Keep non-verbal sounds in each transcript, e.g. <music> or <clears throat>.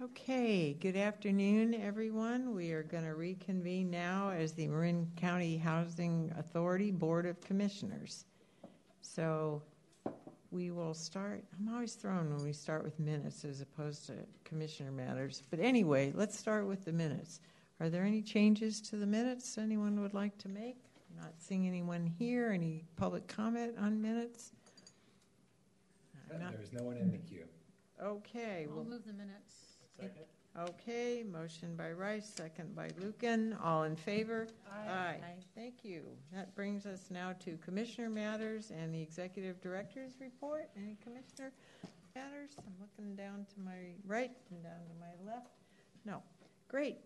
Okay, good afternoon, everyone. We are going to reconvene now as the Marin County Housing Authority Board of Commissioners. So we will start. I'm always thrown when we start with minutes as opposed to commissioner matters. But anyway, let's start with the minutes. Are there any changes to the minutes anyone would like to make? Not seeing anyone here. Any public comment on minutes? There is no one in the queue. Okay. I'll well- move the minutes. Second. Okay, motion by Rice, second by Lucan. All in favor? Aye. Thank you. That brings us now to Commissioner Matters and the Executive Director's Report. Any Commissioner Matters? I'm looking down to my right and down to my left. No. Great.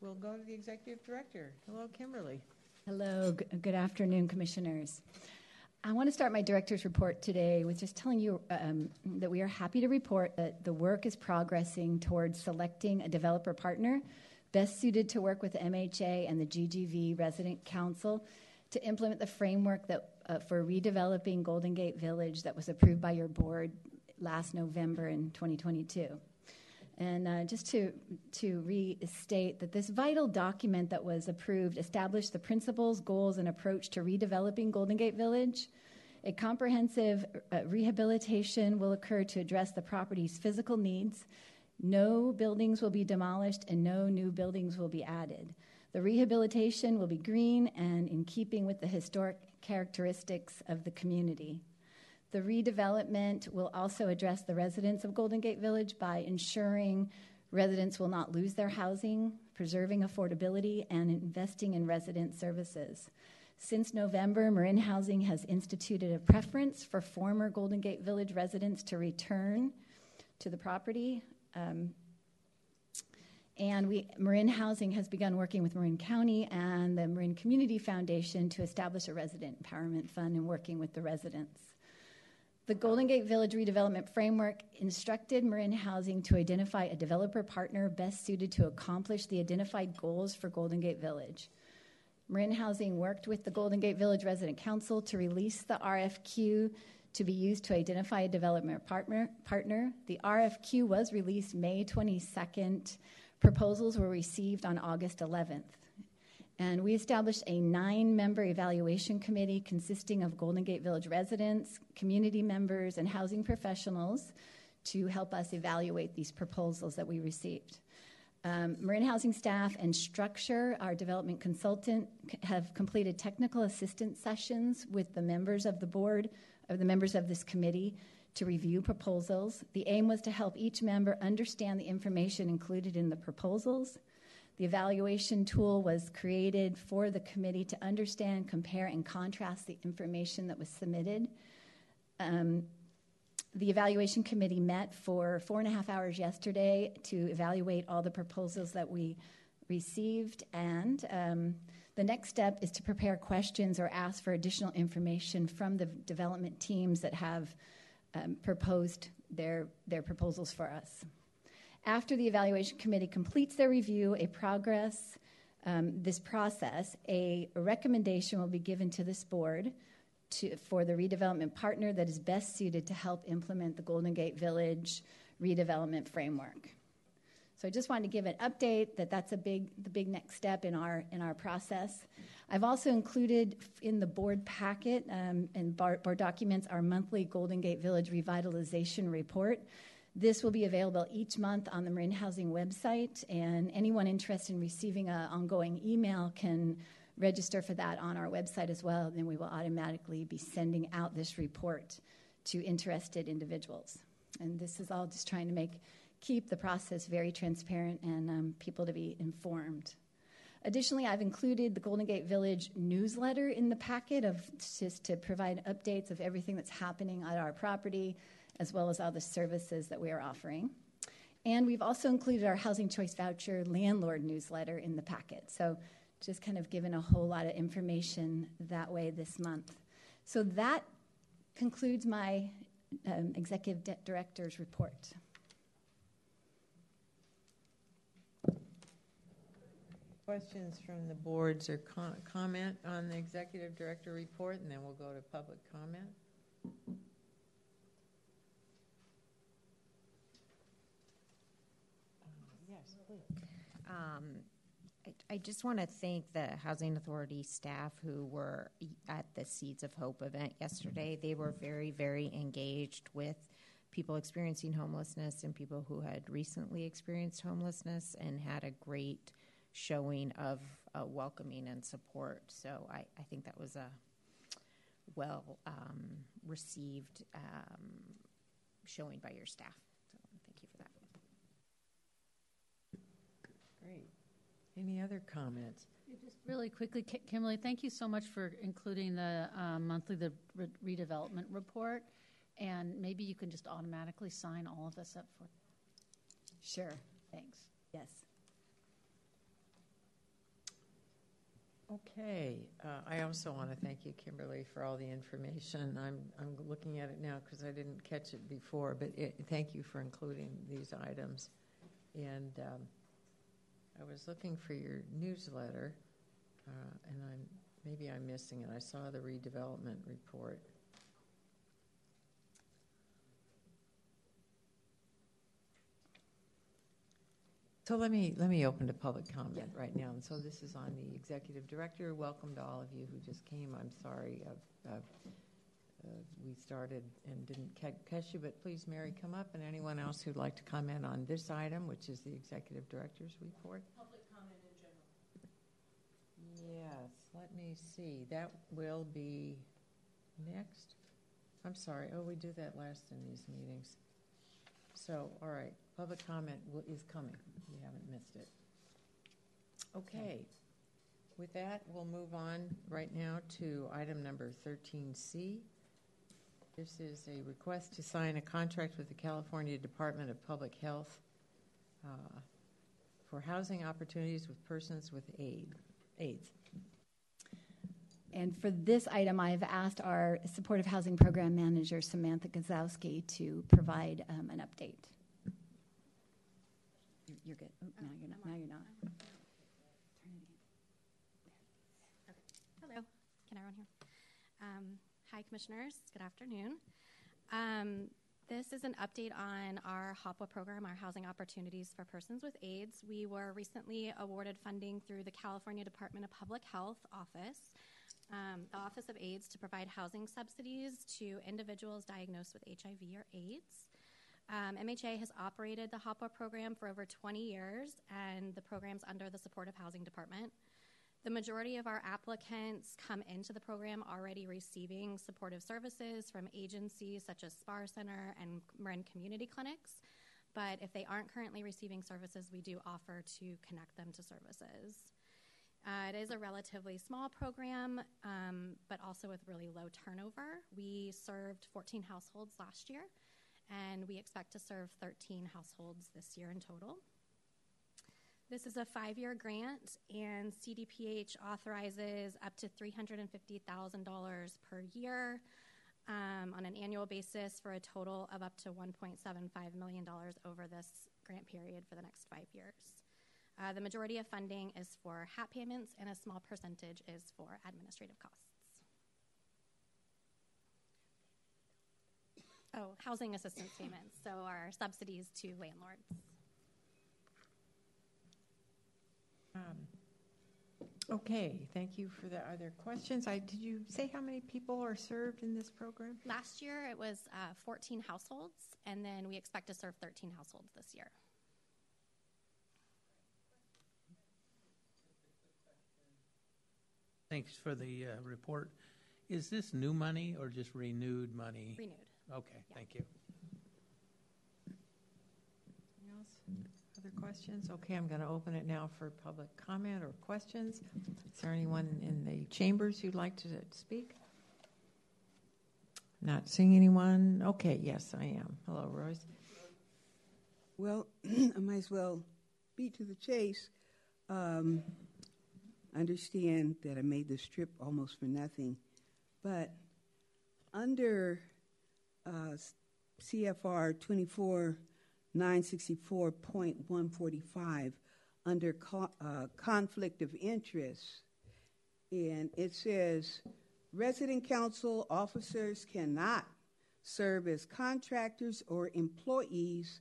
We'll go to the Executive Director. Hello, Kimberly. Hello, g- good afternoon, Commissioners. I want to start my director's report today with just telling you um, that we are happy to report that the work is progressing towards selecting a developer partner best suited to work with MHA and the GGV Resident Council to implement the framework that, uh, for redeveloping Golden Gate Village that was approved by your board last November in 2022. And uh, just to, to restate that this vital document that was approved established the principles, goals, and approach to redeveloping Golden Gate Village. A comprehensive uh, rehabilitation will occur to address the property's physical needs. No buildings will be demolished and no new buildings will be added. The rehabilitation will be green and in keeping with the historic characteristics of the community. The redevelopment will also address the residents of Golden Gate Village by ensuring residents will not lose their housing, preserving affordability, and investing in resident services. Since November, Marin Housing has instituted a preference for former Golden Gate Village residents to return to the property. Um, and we, Marin Housing has begun working with Marin County and the Marin Community Foundation to establish a resident empowerment fund and working with the residents. The Golden Gate Village redevelopment framework instructed Marin Housing to identify a developer partner best suited to accomplish the identified goals for Golden Gate Village. Marin Housing worked with the Golden Gate Village Resident Council to release the RFQ to be used to identify a development partner. partner. The RFQ was released May 22nd. Proposals were received on August 11th. And we established a nine member evaluation committee consisting of Golden Gate Village residents, community members, and housing professionals to help us evaluate these proposals that we received. Um, Marin Housing staff and Structure, our development consultant, have completed technical assistance sessions with the members of the board, or the members of this committee, to review proposals. The aim was to help each member understand the information included in the proposals. The evaluation tool was created for the committee to understand, compare, and contrast the information that was submitted. Um, the evaluation committee met for four and a half hours yesterday to evaluate all the proposals that we received, and um, the next step is to prepare questions or ask for additional information from the development teams that have um, proposed their, their proposals for us. After the evaluation committee completes their review, a progress, um, this process, a recommendation will be given to this board to, for the redevelopment partner that is best suited to help implement the Golden Gate Village redevelopment framework. So I just wanted to give an update that that's a big, the big next step in our in our process. I've also included in the board packet um, and bar, board documents our monthly Golden Gate Village revitalization report. This will be available each month on the Marin Housing website, and anyone interested in receiving an ongoing email can register for that on our website as well. Then we will automatically be sending out this report to interested individuals. And this is all just trying to make keep the process very transparent and um, people to be informed. Additionally, I've included the Golden Gate Village newsletter in the packet of just to provide updates of everything that's happening at our property, as well as all the services that we are offering. And we've also included our Housing Choice Voucher landlord newsletter in the packet. So just kind of given a whole lot of information that way this month. So that concludes my um, executive di- director's report. Questions from the boards or com- comment on the executive director report, and then we'll go to public comment. Yes, please. Um, I, I just want to thank the Housing Authority staff who were at the Seeds of Hope event yesterday. They were very, very engaged with people experiencing homelessness and people who had recently experienced homelessness and had a great showing of uh, welcoming and support. So I, I think that was a well um, received um, showing by your staff. So thank you for that. Great. Any other comments? Just really quickly, Kimberly, thank you so much for including the um, monthly the re- redevelopment report, and maybe you can just automatically sign all of this up for. Sure. Thanks. Yes. Okay. Uh, I also want to thank you, Kimberly, for all the information. I'm I'm looking at it now because I didn't catch it before, but it, thank you for including these items. And um, I was looking for your newsletter, uh, and I'm maybe I'm missing it. I saw the redevelopment report. So let me let me open to public comment yeah. right now. And so this is on the executive director. Welcome to all of you who just came. I'm sorry uh, uh, uh, we started and didn't catch you, but please, Mary, come up. And anyone else who'd like to comment on this item, which is the executive director's report. Public comment in general. Yes. Let me see. That will be next. I'm sorry. Oh, we do that last in these meetings. So, all right, public comment is coming. We haven't missed it. Okay. With that, we'll move on right now to item number 13C. This is a request to sign a contract with the California Department of Public Health uh, for housing opportunities with persons with AIDS. And for this item, I've asked our supportive housing program manager, Samantha Gazowski, to provide um, an update. You're, you're good. Oh, now you're not. Now you're not. Hello. Can everyone hear? Um, hi, commissioners. Good afternoon. Um, this is an update on our HOPWA program, our Housing Opportunities for Persons with AIDS. We were recently awarded funding through the California Department of Public Health Office um, the Office of AIDS to provide housing subsidies to individuals diagnosed with HIV or AIDS. Um, MHA has operated the HOPWA program for over 20 years, and the program's under the Supportive Housing Department. The majority of our applicants come into the program already receiving supportive services from agencies such as Spahr Center and Marin Community Clinics. But if they aren't currently receiving services, we do offer to connect them to services. Uh, it is a relatively small program, um, but also with really low turnover. We served 14 households last year, and we expect to serve 13 households this year in total. This is a five year grant, and CDPH authorizes up to $350,000 per year um, on an annual basis for a total of up to $1.75 million over this grant period for the next five years. Uh, the majority of funding is for HAP payments, and a small percentage is for administrative costs. Oh, housing assistance payments, so our subsidies to landlords. Um, okay, thank you for the other questions? I, did you say how many people are served in this program? Last year it was uh, 14 households, and then we expect to serve 13 households this year. Thanks for the uh, report. Is this new money or just renewed money? Renewed. Okay, yeah. thank you. Anything else? Other questions? Okay, I'm going to open it now for public comment or questions. Is there anyone in the chambers who'd like to speak? Not seeing anyone? Okay, yes, I am. Hello, Royce. Well, <clears throat> I might as well beat to the chase. Um, understand that I made this trip almost for nothing, but under uh, CFR 24964.145, under co- uh, conflict of interest, and it says resident council officers cannot serve as contractors or employees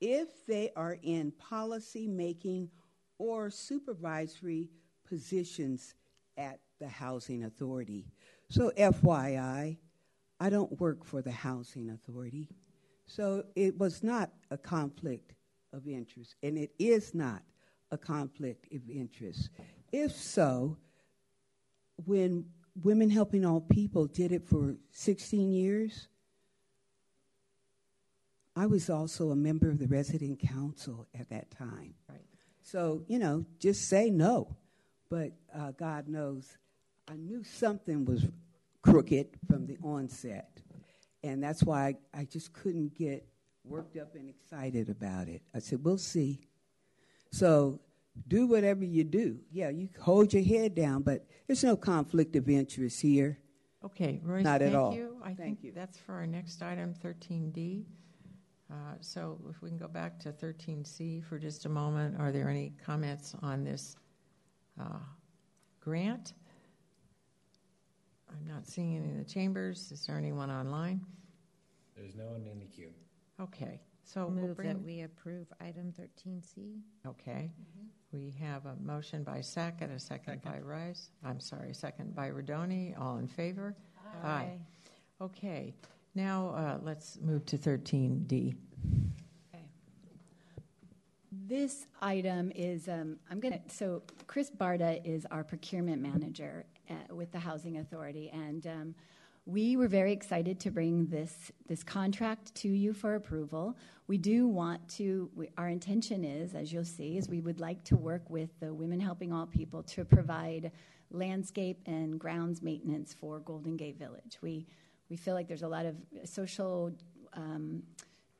if they are in policy making or supervisory positions at the housing authority. So, FYI, I don't work for the housing authority. So, it was not a conflict of interest, and it is not a conflict of interest. If so, when Women Helping All People did it for 16 years, I was also a member of the resident council at that time. Right. So, you know, just say no. But uh, God knows, I knew something was crooked from the onset. And that's why I, I just couldn't get worked up and excited about it. I said, we'll see. So do whatever you do. Yeah, you hold your head down, but there's no conflict of interest here. Okay, Royce, Not at thank all. you. I Thank think you. that's for our next item, 13D. Uh, So if we can go back to 13C for just a moment, are there any comments on this uh, grant? I'm not seeing any in the chambers. Is there anyone online? There's no one in the queue. Okay, so we'll Move bring that we approve item 13C. Okay. We have a motion by Sackett, a second by Rice. I'm sorry, second by Rodoni. All in favor? Aye. Okay. Now, uh, let's move to 13D. This item is, um, I'm going to, so Chris Barda is our procurement manager uh, with the Housing Authority, and um, we were very excited to bring this, this contract to you for approval. We do want to, we, our intention is, as you'll see, is we would like to work with the Women Helping All People to provide landscape and grounds maintenance for Golden Gate Village. We, we feel like there's a lot of social um,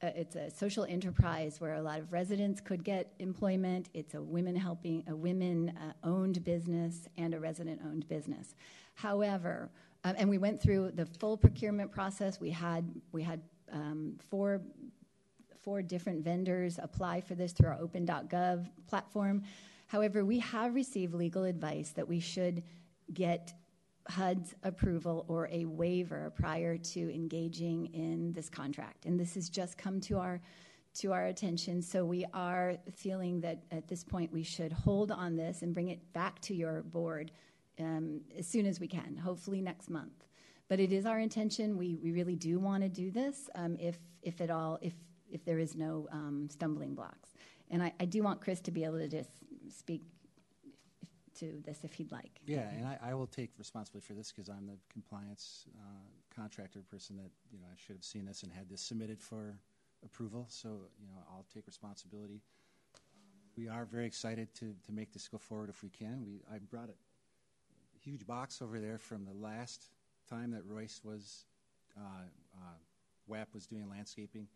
it's a social enterprise where a lot of residents could get employment. It's a women helping a women uh, owned business and a resident owned business. However, um, and we went through the full procurement process. We had we had um, four four different vendors apply for this through our open.gov platform. However, we have received legal advice that we should get HUD's approval or a waiver prior to engaging in this contract. And this has just come to our to our attention. So we are feeling that at this point we should hold on this and bring it back to your board um, as soon as we can, hopefully next month. But it is our intention. We, we really do want to do this um, if, if at all, if, if there is no um, stumbling blocks. And I, I do want Chris to be able to just speak to this if he'd like. Yeah, and I, I will take responsibility for this because I'm the compliance uh, contractor person that you know I should have seen this and had this submitted for approval. So you know I'll take responsibility. We are very excited to to make this go forward if we can. We I brought a huge box over there from the last time that Royce was uh, uh, WAP was doing landscaping.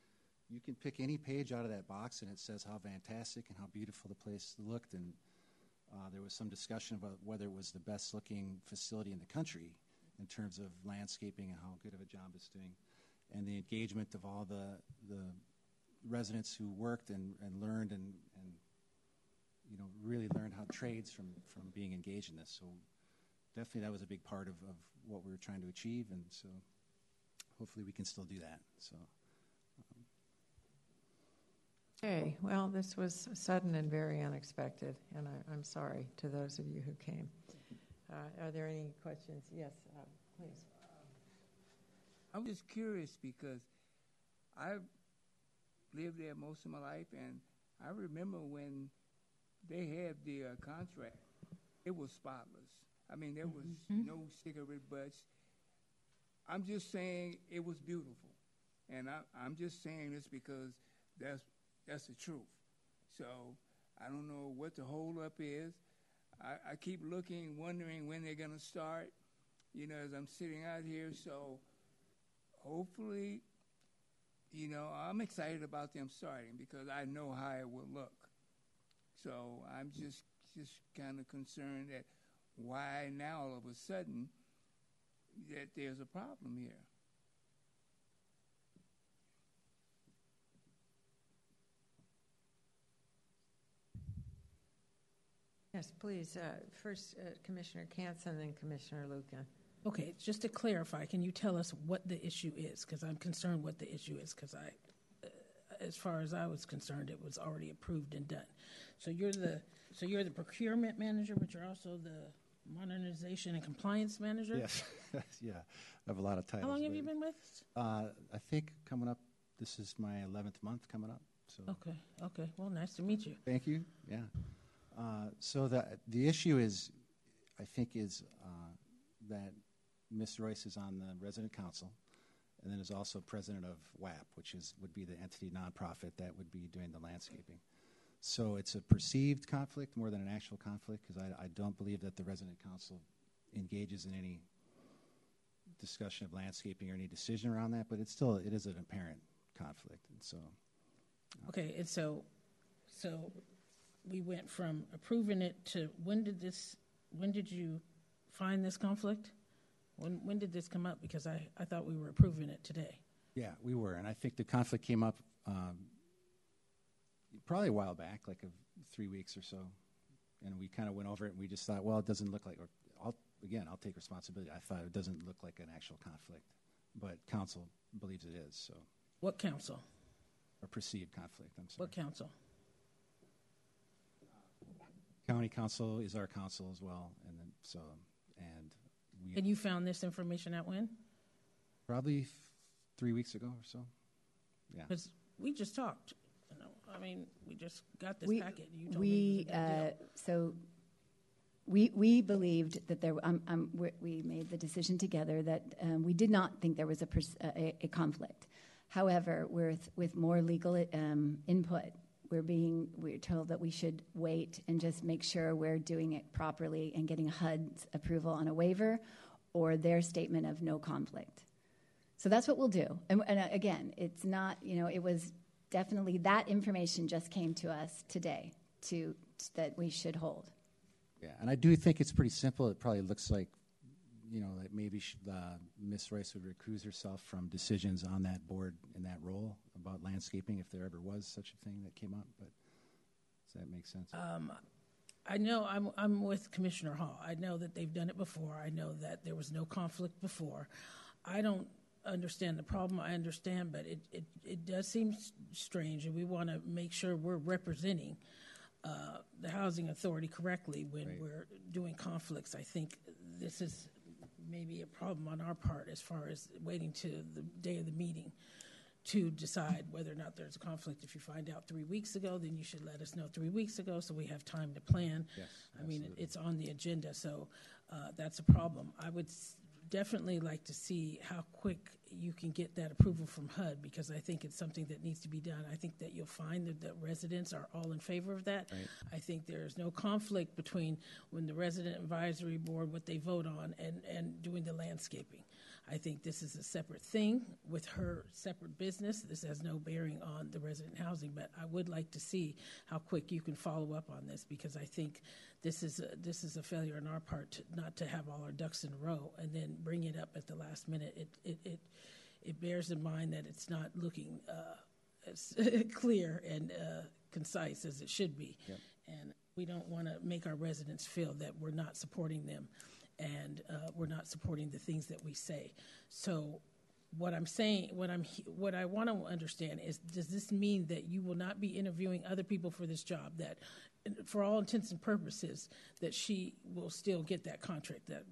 You can pick any page out of that box and it says how fantastic and how beautiful the place looked and uh, there was some discussion about whether it was the best looking facility in the country in terms of landscaping and how good of a job it's doing, and the engagement of all the the residents who worked and, and learned and, and you know really learned how trades from from being engaged in this. So definitely that was a big part of, of what we were trying to achieve, and so hopefully we can still do that. So. Okay, well, this was sudden and very unexpected, and I, I'm sorry to those of you who came. Uh, are there any questions? Yes, uh, please. I'm just curious because I've lived there most of my life, and I remember when they had the uh, contract, it was spotless. I mean, there was no cigarette butts. I'm just saying it was beautiful, and I, I'm just saying this because that's that's the truth. So I don't know what the holdup is. I, I keep looking, wondering when they're going to start. You know, as I'm sitting out here, so hopefully, you know, I'm excited about them starting because I know how it will look. So I'm just just kind of concerned that why now all of a sudden that there's a problem here. Yes, please. Uh, first, uh, Commissioner Canson, then Commissioner Lucan. Okay, just to clarify, can you tell us what the issue is? Because I'm concerned what the issue is. Because I, uh, as far as I was concerned, it was already approved and done. So you're the, so you're the procurement manager, but you're also the modernization and compliance manager? Yes, <laughs> yeah, I have a lot of titles. How long have you been with us? Uh, I think coming up, this is my 11th month coming up. So Okay, okay. Well, nice to meet you. Thank you. Yeah. Uh, so the the issue is, I think, is uh, that Ms. Royce is on the resident council, and then is also president of WAP, which is would be the entity nonprofit that would be doing the landscaping. So it's a perceived conflict more than an actual conflict because I, I don't believe that the resident council engages in any discussion of landscaping or any decision around that, but it's still it is an apparent conflict, and so. Okay, and so, so we went from approving it to when did this, when did you find this conflict? When, when did this come up? Because I, I thought we were approving it today. Yeah, we were, and I think the conflict came up um, probably a while back, like a, three weeks or so, and we kind of went over it, and we just thought, well, it doesn't look like. Or I'll, again, I'll take responsibility. I thought it doesn't look like an actual conflict, but counsel believes it is. So, What counsel? a perceived conflict. I'm sorry. What counsel? County counsel is our counsel as well, and then so and we And you found this information out when? probably f- three weeks ago or so. Yeah. Because we just talked. You know, I mean, we just got this we, packet. You told we me it uh, so we we believed that there um, um, we, we made the decision together that um, we did not think there was a, pers- a, a conflict. However, with with more legal um, input, we're being we're told that we should wait and just make sure we're doing it properly and getting HUD's approval on a waiver or their statement of no conflict. So that's what we'll do. And, and uh, again, it's not you know it was definitely that information just came to us today to that we should hold. Yeah, and I do think it's pretty simple. It probably looks like, you know, that maybe sh- uh, Ms. Rice would recuse herself from decisions on that board in that role about landscaping if there ever was such a thing that came up. But does that make sense? Um, I know I'm, I'm with Commissioner Hall. I know that they've done it before. I know that there was no conflict before. I don't understand the problem. I understand, but it, it, it does seem strange, and we want to make sure we're representing uh, the housing authority correctly when Right. we're doing conflicts. I think this is maybe a problem on our part as far as waiting to the day of the meeting to decide whether or not there's a conflict. If you find out three weeks ago, then you should let us know three weeks ago so we have time to plan. Yes, I mean, absolutely. it's on the agenda, so uh, that's a problem. I would s- definitely like to see how quick you can get that approval from HUD because I think it's something that needs to be done. I think that you'll find that the residents are all in favor of that. Right. I think there's no conflict between when the resident advisory board, what they vote on, and, and doing the landscaping. I think this is a separate thing with her separate business. This has no bearing on the resident housing, but I would like to see how quick you can follow up on this because I think this is a, this is a failure on our part to, not to have all our ducks in a row and then bring it up at the last minute. It it it, it bears in mind that it's not looking uh, as <laughs> clear and uh, concise as it should be, Yep. and we don't want to make our residents feel that we're not supporting them and uh, we're not supporting the things that we say. So, what I'm saying, what I'm, what I want to understand is, does this mean that you will not be interviewing other people for this job? That, for all intents and purposes, that she will still get that contract. That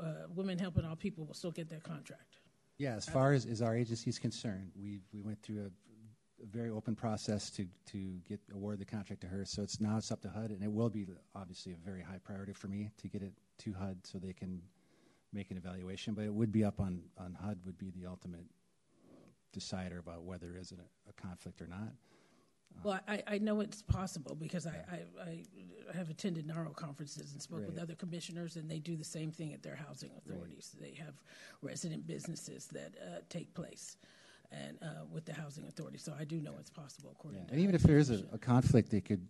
uh, Women Helping All People will still get that contract. Yeah, as far as, as our agency is concerned, we, we went through a, very open process to, to get award the contract to her. So it's now it's up to HUD, and it will be obviously a very high priority for me to get it to HUD so they can make an evaluation. But it would be up on, on HUD would be the ultimate decider about whether there is a, a conflict or not. Well, I, I know it's possible because I, I, I have attended NAHRO conferences and spoke with other commissioners, and they do the same thing at their housing authorities. They have resident businesses that uh, take place and uh, with the housing authority. So I do know it's possible according Yeah. And even if there is a, a conflict, they could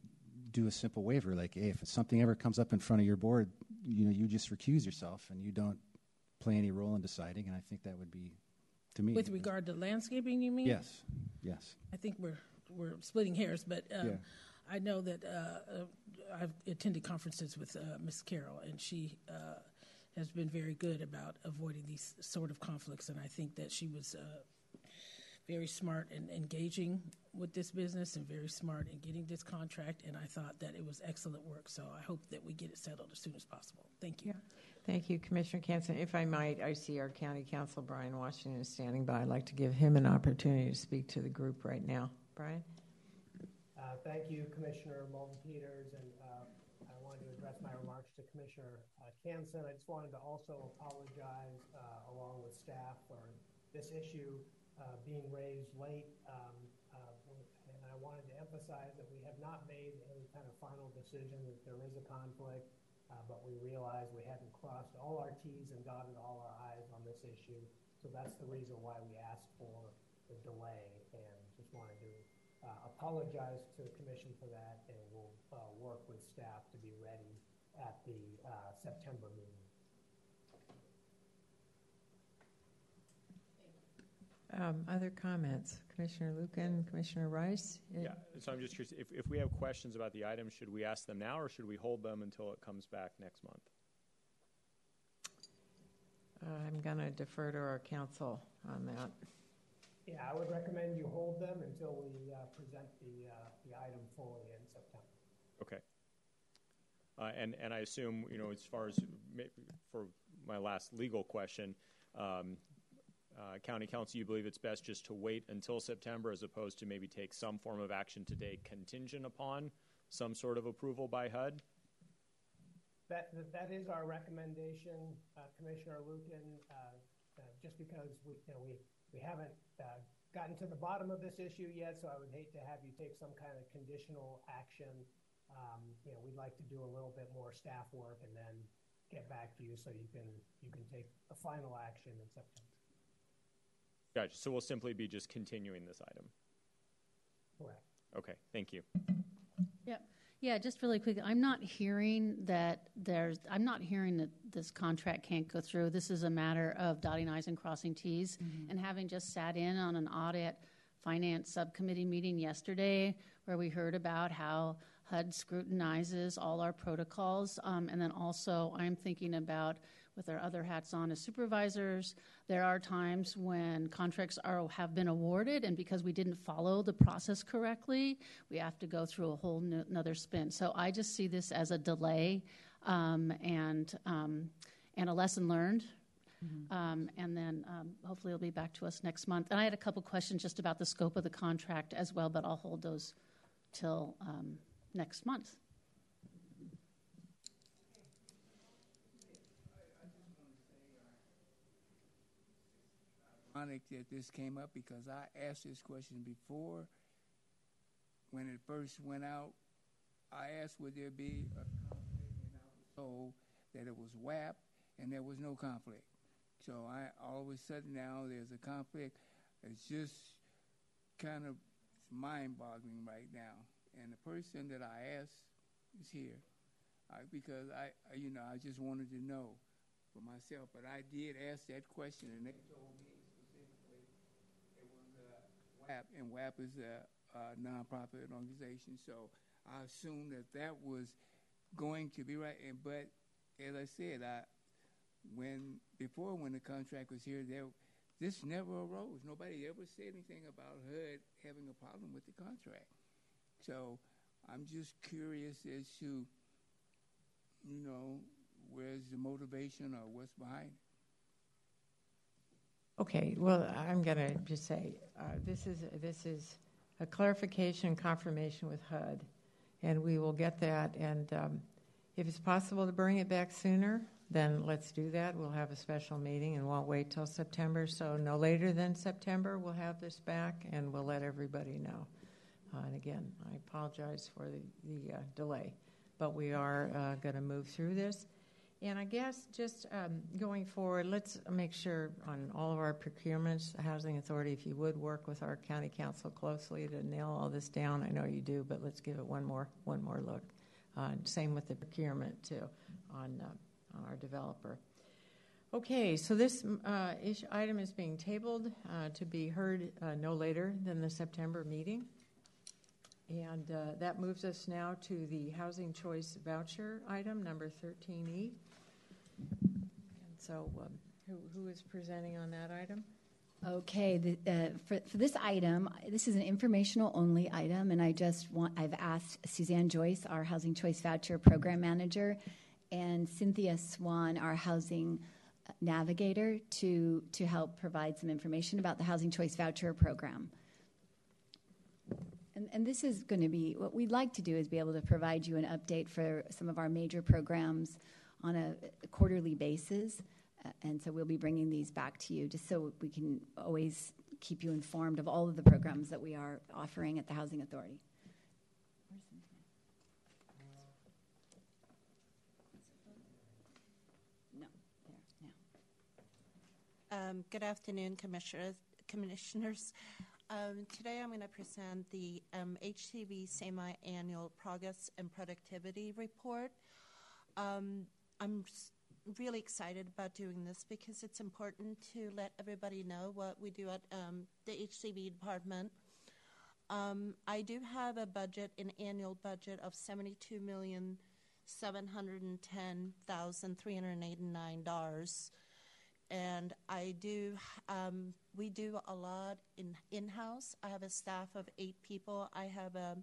do a simple waiver, like, hey, if something ever comes up in front of your board, you know, you just recuse yourself and you don't play any role in deciding. And I think that would be, to me, with regard to landscaping, you mean? yes, yes, I think we're we're splitting hairs, but um, Yeah. I know that uh, uh, I've attended conferences with uh, Miss Carroll, and she uh, has been very good about avoiding these sort of conflicts. And I think that she was uh, very smart in engaging with this business and very smart in getting this contract. And I thought that it was excellent work. So I hope that we get it settled as soon as possible. Thank you. Thank you, Commissioner Canson. If I might, I see our County Counsel, Brian Washington, is standing by. I'd like to give him an opportunity to speak to the group right now. Brian? Uh, thank you, Commissioner Moulton Peters, and uh, I wanted to address my remarks to Commissioner uh, Canson. I just wanted to also apologize, uh, along with staff, for this issue uh, being raised late. Um, uh, and I wanted to emphasize that we have not made any kind of final decision that there is a conflict, but we realize we hadn't crossed all our T's and dotted all our I's on this issue. So that's the reason why we asked for the delay, and just wanted to uh, apologize to the commission for that, and we'll uh, work with staff to be ready at the uh, September meeting. Um, other comments? Commissioner Lucan, Commissioner Rice? Yeah, so I'm just curious, if, if we have questions about the item, should we ask them now or should we hold them until it comes back next month? Uh, I'm going to defer to our counsel on that. Yeah, I would recommend you hold them until we uh, present the, uh, the item fully in September. Okay. Uh, and, and I assume, you know, as far as for my last legal question, um, uh, County counsel, you believe it's best just to wait until September as opposed to maybe take some form of action today contingent upon some sort of approval by HUD? That, that is our recommendation, uh, Commissioner Lucan, uh, uh, just because we, you know, we, we haven't uh, gotten to the bottom of this issue yet, so I would hate to have you take some kind of conditional action. Um, you know, we'd like to do a little bit more staff work and then get back to you so you can you can take a final action in September. Gotcha. So we'll simply be just continuing this item. Correct. Okay. Thank you. Yep. Yeah, just really quick. I'm not hearing that there's. I'm not hearing that this contract can't go through. This is a matter of dotting i's and crossing t's. Mm-hmm. And having just sat in on an audit finance subcommittee meeting yesterday, where we heard about how HUD scrutinizes all our protocols, um, and then also I'm thinking about with our other hats on as supervisors. There are times when contracts are have been awarded, and because we didn't follow the process correctly, we have to go through a whole n- another spin. So I just see this as a delay um, and um, and a lesson learned. Mm-hmm. Um, and then um, hopefully it'll be back to us next month. And I had a couple questions just about the scope of the contract as well, but I'll hold those till um, next month. Ironic that this came up because I asked this question before. When it first went out, I asked would there be a conflict, and I was told that it was WAP and there was no conflict. So I all of a sudden now there's a conflict. It's just kind of mind-boggling right now. And the person that I asked is here I, because I, you know, I just wanted to know for myself. But I did ask that question, and they told me WAP, and WAP is a, a nonprofit organization. So I assumed that that was going to be right. And, but as I said, I when before when the contract was here, there this never arose. Nobody ever said anything about HUD having a problem with the contract. So I'm just curious as to, you know, where's the motivation or what's behind it. Okay, well, I'm going to just say uh, this is this is a clarification confirmation with HUD, and we will get that. And um, if it's possible to bring it back sooner, then let's do that. We'll have a special meeting and won't wait till September. So no later than September, we'll have this back, and we'll let everybody know. Uh, and again, I apologize for the, the uh, delay, but we are uh, going to move through this. And I guess just um, going forward, let's make sure on all of our procurements, the Housing Authority, if you would work with our county counsel closely to nail all this down. I know you do, but let's give it one more one more look. Uh, same with the procurement too on uh, on our developer. Okay, so this uh, item is being tabled uh, to be heard uh, no later than the September meeting. And uh, that moves us now to the housing choice voucher item, number 13E. And so, um, who, who is presenting on that item? Okay, the, uh, for, for this item, this is an informational only item, and I just want, I've asked Suzanne Joyce, our Housing Choice Voucher Program Manager, and Cynthia Swan, our Housing Navigator, to, to help provide some information about the Housing Choice Voucher Program. And, and this is going to be what we'd like to do is be able to provide you an update for some of our major programs on a quarterly basis. Uh, and so we'll be bringing these back to you just so we can always keep you informed of all of the programs that we are offering at the Housing Authority. No, there, now. Um, good afternoon, commissioners. commissioners. Um, today I'm going to present the um, HCV semi-annual progress and productivity report. Um, I'm really excited about doing this because it's important to let everybody know what we do at um, the HCV department. Um, I do have a budget, an annual budget of seventy-two million seven hundred and ten thousand three hundred and eighty-nine dollars, and I do. Um, we do a lot in in-house. I have a staff of eight people. I have a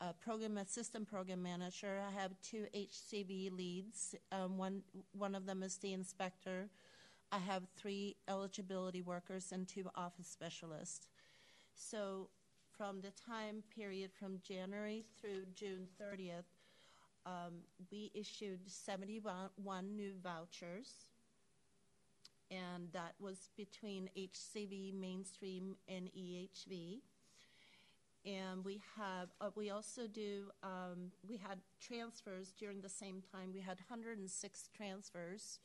a program assistant program manager. I have two HCV leads. Um, one one of them is the inspector. I have three eligibility workers and two office specialists. So, from the time period from January through June 30th, um, we issued 71 new vouchers, and that was between HCV, Mainstream, and EHV and we have uh, we also do um, we had transfers during the same time. We had 106 transfers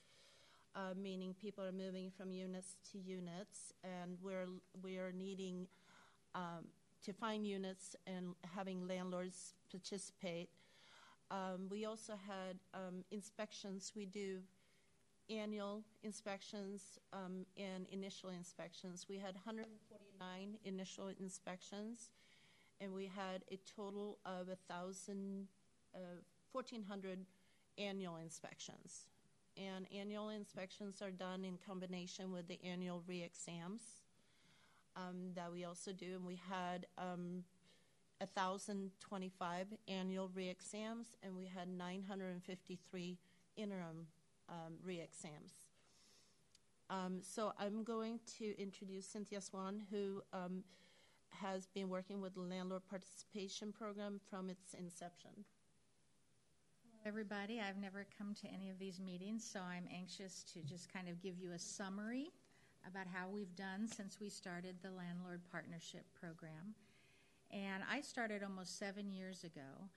uh, meaning people are moving from units to units. And we're we are needing um, to find units and having landlords participate. Um, we also had um, inspections. We do annual inspections um, and initial inspections. We had 149 initial inspections and we had a total of thousand, uh, 1,400 annual inspections. And annual inspections are done in combination with the annual re-exams um, that we also do, and we had um, 1,025 annual re-exams, and we had 953 interim um, re-exams. Um, so I'm going to introduce Cynthia Swan, who um, has been working with the landlord participation program from its inception. everybody. I've never come to any of these meetings, so I'm anxious to just kind of give you a summary about how we've done since we started the Landlord Partnership Program. And I started almost seven years ago.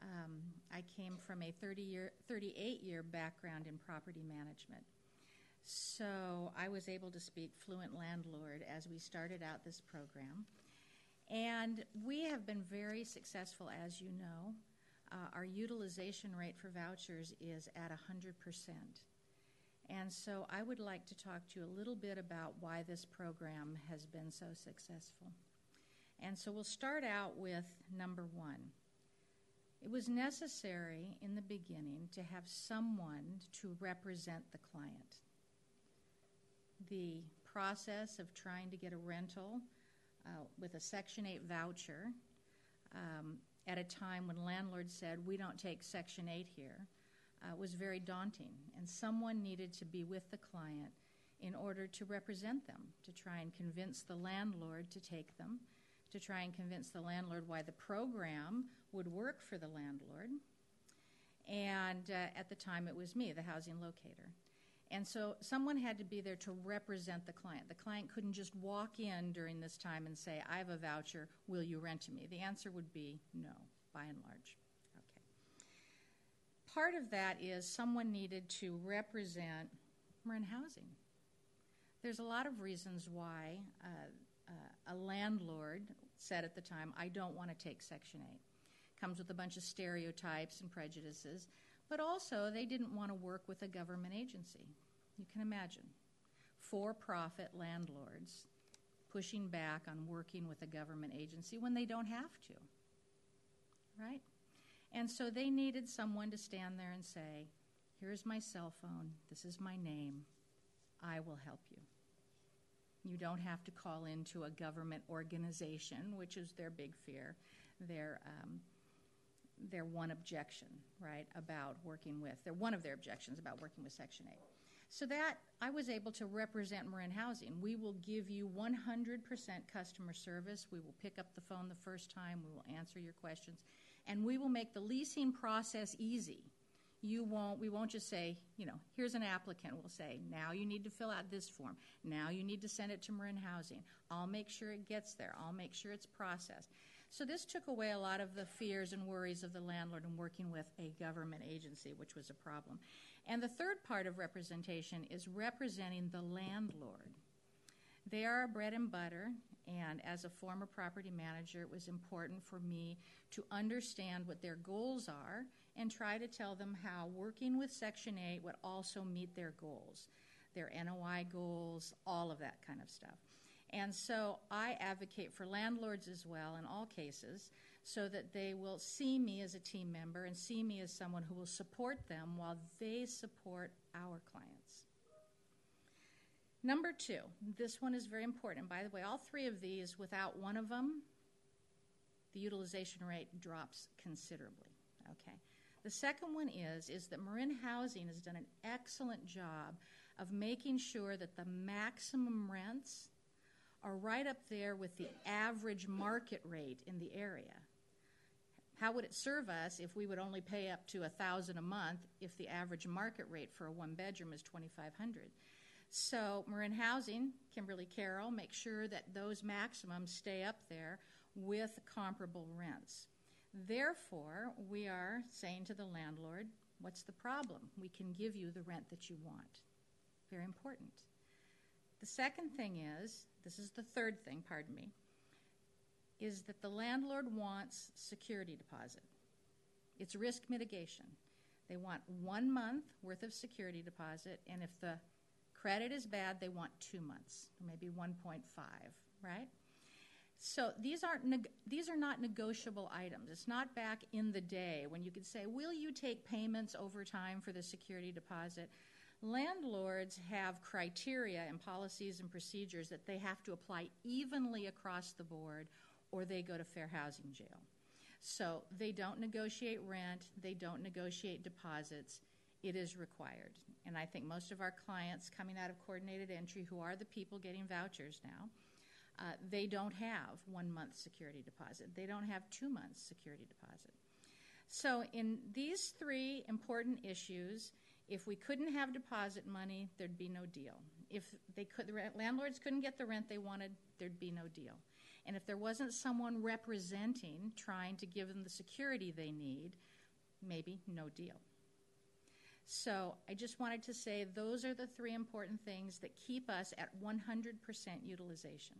Um, I came from a 30 year, 38 year background in property management. So I was able to speak fluent landlord as we started out this program. And we have been very successful, as you know. Uh, our utilization rate for vouchers is at 100%. And so I would like to talk to you a little bit about why this program has been so successful. And so we'll start out with number one. It was necessary in the beginning to have someone to represent the client. The process of trying to get a rental uh, with a Section 8 voucher um, at a time when landlords said, we don't take Section 8 here, uh, was very daunting. And someone needed to be with the client in order to represent them, to try and convince the landlord to take them, to try and convince the landlord why the program would work for the landlord. And uh, at the time, it was me, the housing locator. And so someone had to be there to represent the client. The client couldn't just walk in during this time and say, I have a voucher, will you rent to me? The answer would be no, by and large. Okay. Part of that is someone needed to represent Marin Housing. There's a lot of reasons why uh, uh, a landlord said at the time, I don't want to take Section 8. Comes with a bunch of stereotypes and prejudices but also they didn't want to work with a government agency. You can imagine. For profit landlords pushing back on working with a government agency when they don't have to. Right? And so they needed someone to stand there and say, Here's my cell phone, this is my name, I will help you. You don't have to call into a government organization, which is their big fear. Their um, their one objection, right, about working with. They're one of their objections about working with Section 8. So that I was able to represent Marin Housing. We will give you 100% customer service. We will pick up the phone the first time. We will answer your questions, and we will make the leasing process easy. You won't we won't just say you know here's an applicant. We'll say now you need to fill out this form. Now you need to send it to marin housing. I'll make sure it gets there. I'll make sure it's processed. So this took away a lot of the fears and worries of the landlord in working with a government agency which was a problem and the third part of representation is representing the landlord they are our bread and butter and as a former property manager it was important for me to understand what their goals are and try to tell them how working with Section 8 would also meet their goals, their NOI goals, all of that kind of stuff. And so I advocate for landlords as well in all cases so that they will see me as a team member and see me as someone who will support them while they support our clients. Number two, this one is very important. By the way, all three of these, without one of them, the utilization rate drops considerably. Okay. The second one is is that Marin Housing has done an excellent job of making sure that the maximum rents are right up there with the average market rate in the area. How would it serve us if we would only pay up to a thousand a month if the average market rate for a one bedroom is 2500 so marin housing kimberly carroll make sure that those maximums stay up there with comparable rents Therefore, we are saying to the landlord, What's the problem? We can give you the rent that you want. Very important. The second thing is this is the third thing, pardon me, is that the landlord wants security deposit. It's risk mitigation. They want one month worth of security deposit, and if the credit is bad, they want two months, maybe 1.5, right? So these aren't neg- these are not negotiable items. It's not back in the day when you could say, "Will you take payments over time for the security deposit?" Landlords have criteria and policies and procedures that they have to apply evenly across the board or they go to fair housing jail. So they don't negotiate rent, they don't negotiate deposits. It is required. And I think most of our clients coming out of coordinated entry who are the people getting vouchers now uh, they don't have one month security deposit. They don't have two months security deposit. So, in these three important issues, if we couldn't have deposit money, there'd be no deal. If they could, the landlords couldn't get the rent they wanted, there'd be no deal. And if there wasn't someone representing, trying to give them the security they need, maybe no deal. So I just wanted to say those are the three important things that keep us at 100% utilization.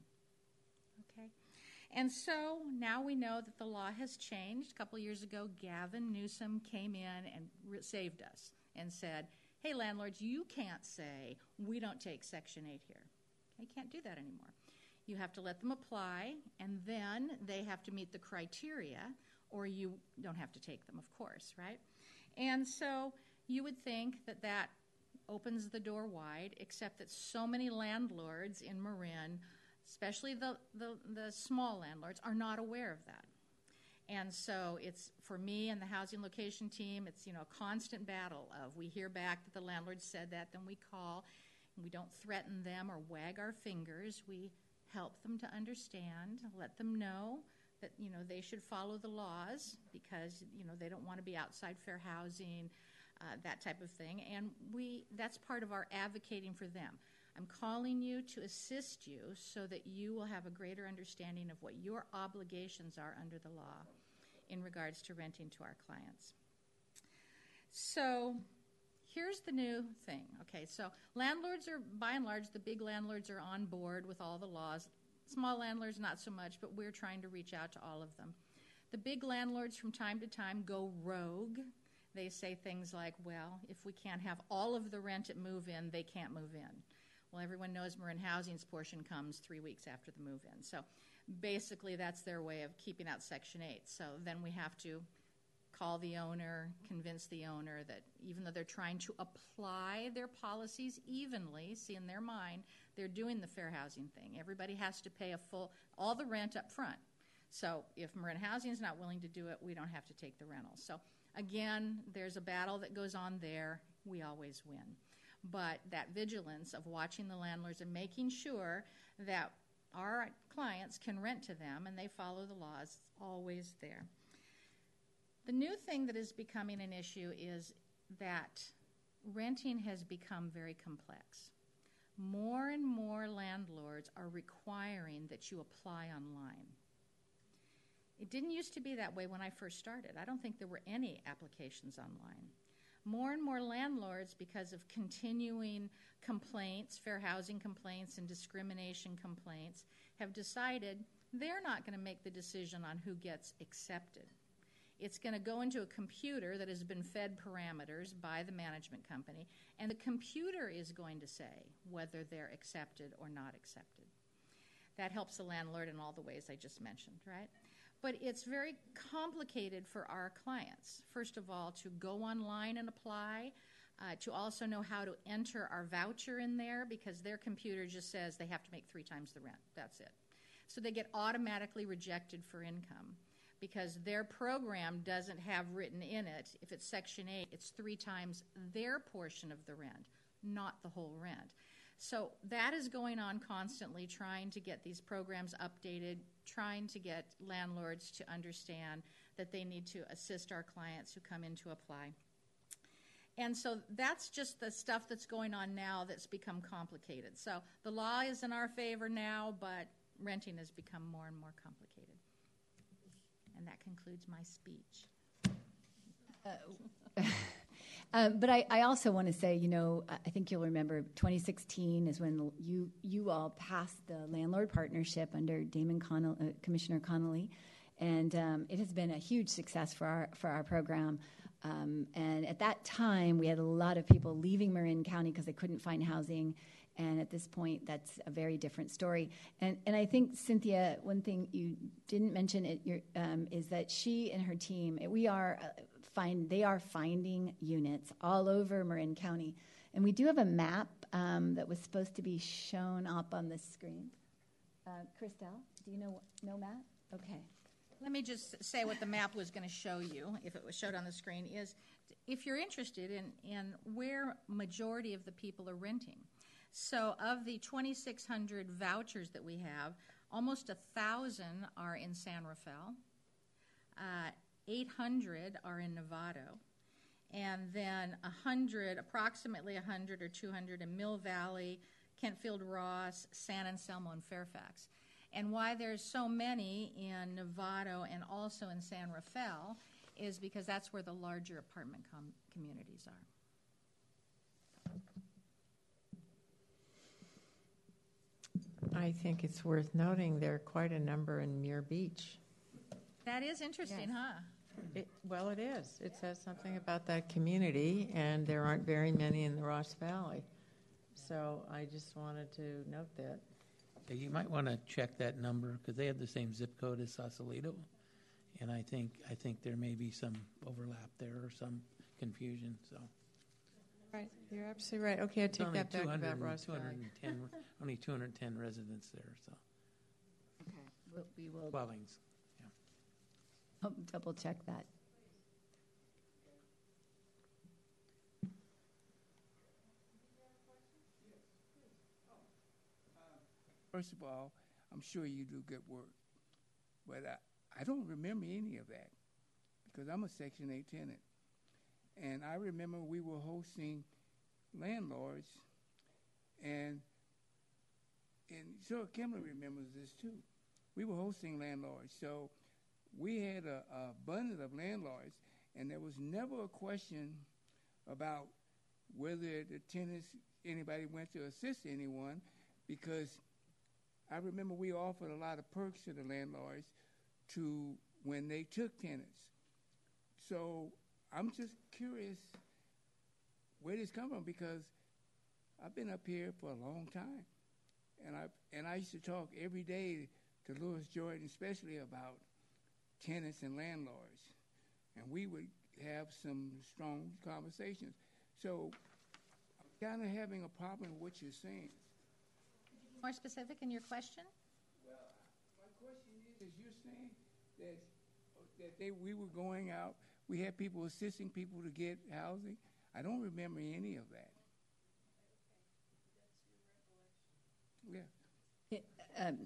Okay? And so now we know that the law has changed. A couple years ago, Gavin Newsom came in and re- saved us and said, hey, landlords, you can't say we don't take Section 8 here. You can't do that anymore. You have to let them apply, and then they have to meet the criteria, or you don't have to take them, of course, right? And so you would think that that opens the door wide, except that so many landlords in Marin especially the, the, the small landlords, are not aware of that. And so it's for me and the housing location team, it's you know a constant battle of we hear back that the landlord said that, then we call, we don't threaten them or wag our fingers. We help them to understand, let them know that you know they should follow the laws because you know they don't want to be outside fair housing, uh, that type of thing. And we that's part of our advocating for them. I'm calling you to assist you so that you will have a greater understanding of what your obligations are under the law in regards to renting to our clients. So, here's the new thing. Okay, so landlords are, by and large, the big landlords are on board with all the laws. Small landlords, not so much, but we're trying to reach out to all of them. The big landlords, from time to time, go rogue. They say things like, well, if we can't have all of the rent at move in, they can't move in. Well, everyone knows Marin Housing's portion comes three weeks after the move in. So basically, that's their way of keeping out Section 8. So then we have to call the owner, convince the owner that even though they're trying to apply their policies evenly, see in their mind, they're doing the fair housing thing. Everybody has to pay a full, all the rent up front. So if Marin Housing is not willing to do it, we don't have to take the rental. So again, there's a battle that goes on there. We always win. But that vigilance of watching the landlords and making sure that our clients can rent to them and they follow the laws is always there. The new thing that is becoming an issue is that renting has become very complex. More and more landlords are requiring that you apply online. It didn't used to be that way when I first started. I don't think there were any applications online. More and more landlords, because of continuing complaints, fair housing complaints, and discrimination complaints, have decided they're not going to make the decision on who gets accepted. It's going to go into a computer that has been fed parameters by the management company, and the computer is going to say whether they're accepted or not accepted. That helps the landlord in all the ways I just mentioned, right? But it's very complicated for our clients. First of all, to go online and apply, uh, to also know how to enter our voucher in there because their computer just says they have to make three times the rent. That's it. So they get automatically rejected for income because their program doesn't have written in it, if it's Section 8, it's three times their portion of the rent, not the whole rent. So that is going on constantly, trying to get these programs updated, trying to get landlords to understand that they need to assist our clients who come in to apply. And so that's just the stuff that's going on now that's become complicated. So the law is in our favor now, but renting has become more and more complicated. And that concludes my speech. Uh, um, <laughs> but I, I, also want to say, you know, I think you'll remember 2016 is when you you all passed the landlord partnership under Damon Connell, uh, Commissioner Connolly, and um, it has been a huge success for our for our program. Um, and at that time, we had a lot of people leaving Marin County because they couldn't find housing, and at this point, that's a very different story. And, and I think, Cynthia, one thing you didn't mention it, um, is that she and her team, we are uh, find, they are finding units all over Marin County. And we do have a map um, that was supposed to be shown up on the screen. Uh, Christelle, do you know, know Matt? Okay. Let me just say what the map was going to show you, if it was showed on the screen, is if you're interested in, in where majority of the people are renting. So, of the 2,600 vouchers that we have, almost a thousand are in San Rafael, uh, 800 are in Novato, and then 100, approximately 100 or 200 in Mill Valley, Kentfield Ross, San Anselmo, and Fairfax. And why there's so many in Novato and also in San Rafael is because that's where the larger apartment com- communities are. I think it's worth noting there are quite a number in Muir Beach. That is interesting, yes. huh? It, well, it is. It says something about that community, and there aren't very many in the Ross Valley. So I just wanted to note that. Yeah, you might want to check that number because they have the same zip code as Sausalito, and I think I think there may be some overlap there or some confusion. So. Right, you're absolutely right. Okay, I take that back about Ross 210, <laughs> only 210 residents there, so. Okay, we'll, we will dwellings. Yeah. Oh, double check that. First of all, I'm sure you do good work, but I, I don't remember any of that because I'm a Section 8 tenant. And I remember we were hosting landlords, and and sure Kimberly remembers this too. We were hosting landlords, so we had a, a abundance of landlords, and there was never a question about whether the tenants anybody went to assist anyone, because I remember we offered a lot of perks to the landlords to when they took tenants. So I'm just curious where this come from because I've been up here for a long time, and I and I used to talk every day to Lewis Jordan, especially about tenants and landlords, and we would have some strong conversations. So I'm kind of having a problem with what you're saying. More specific in your question? Well, my question is, is you're saying that that they we were going out, we had people assisting people to get housing. I don't remember any of that. Yeah. Um,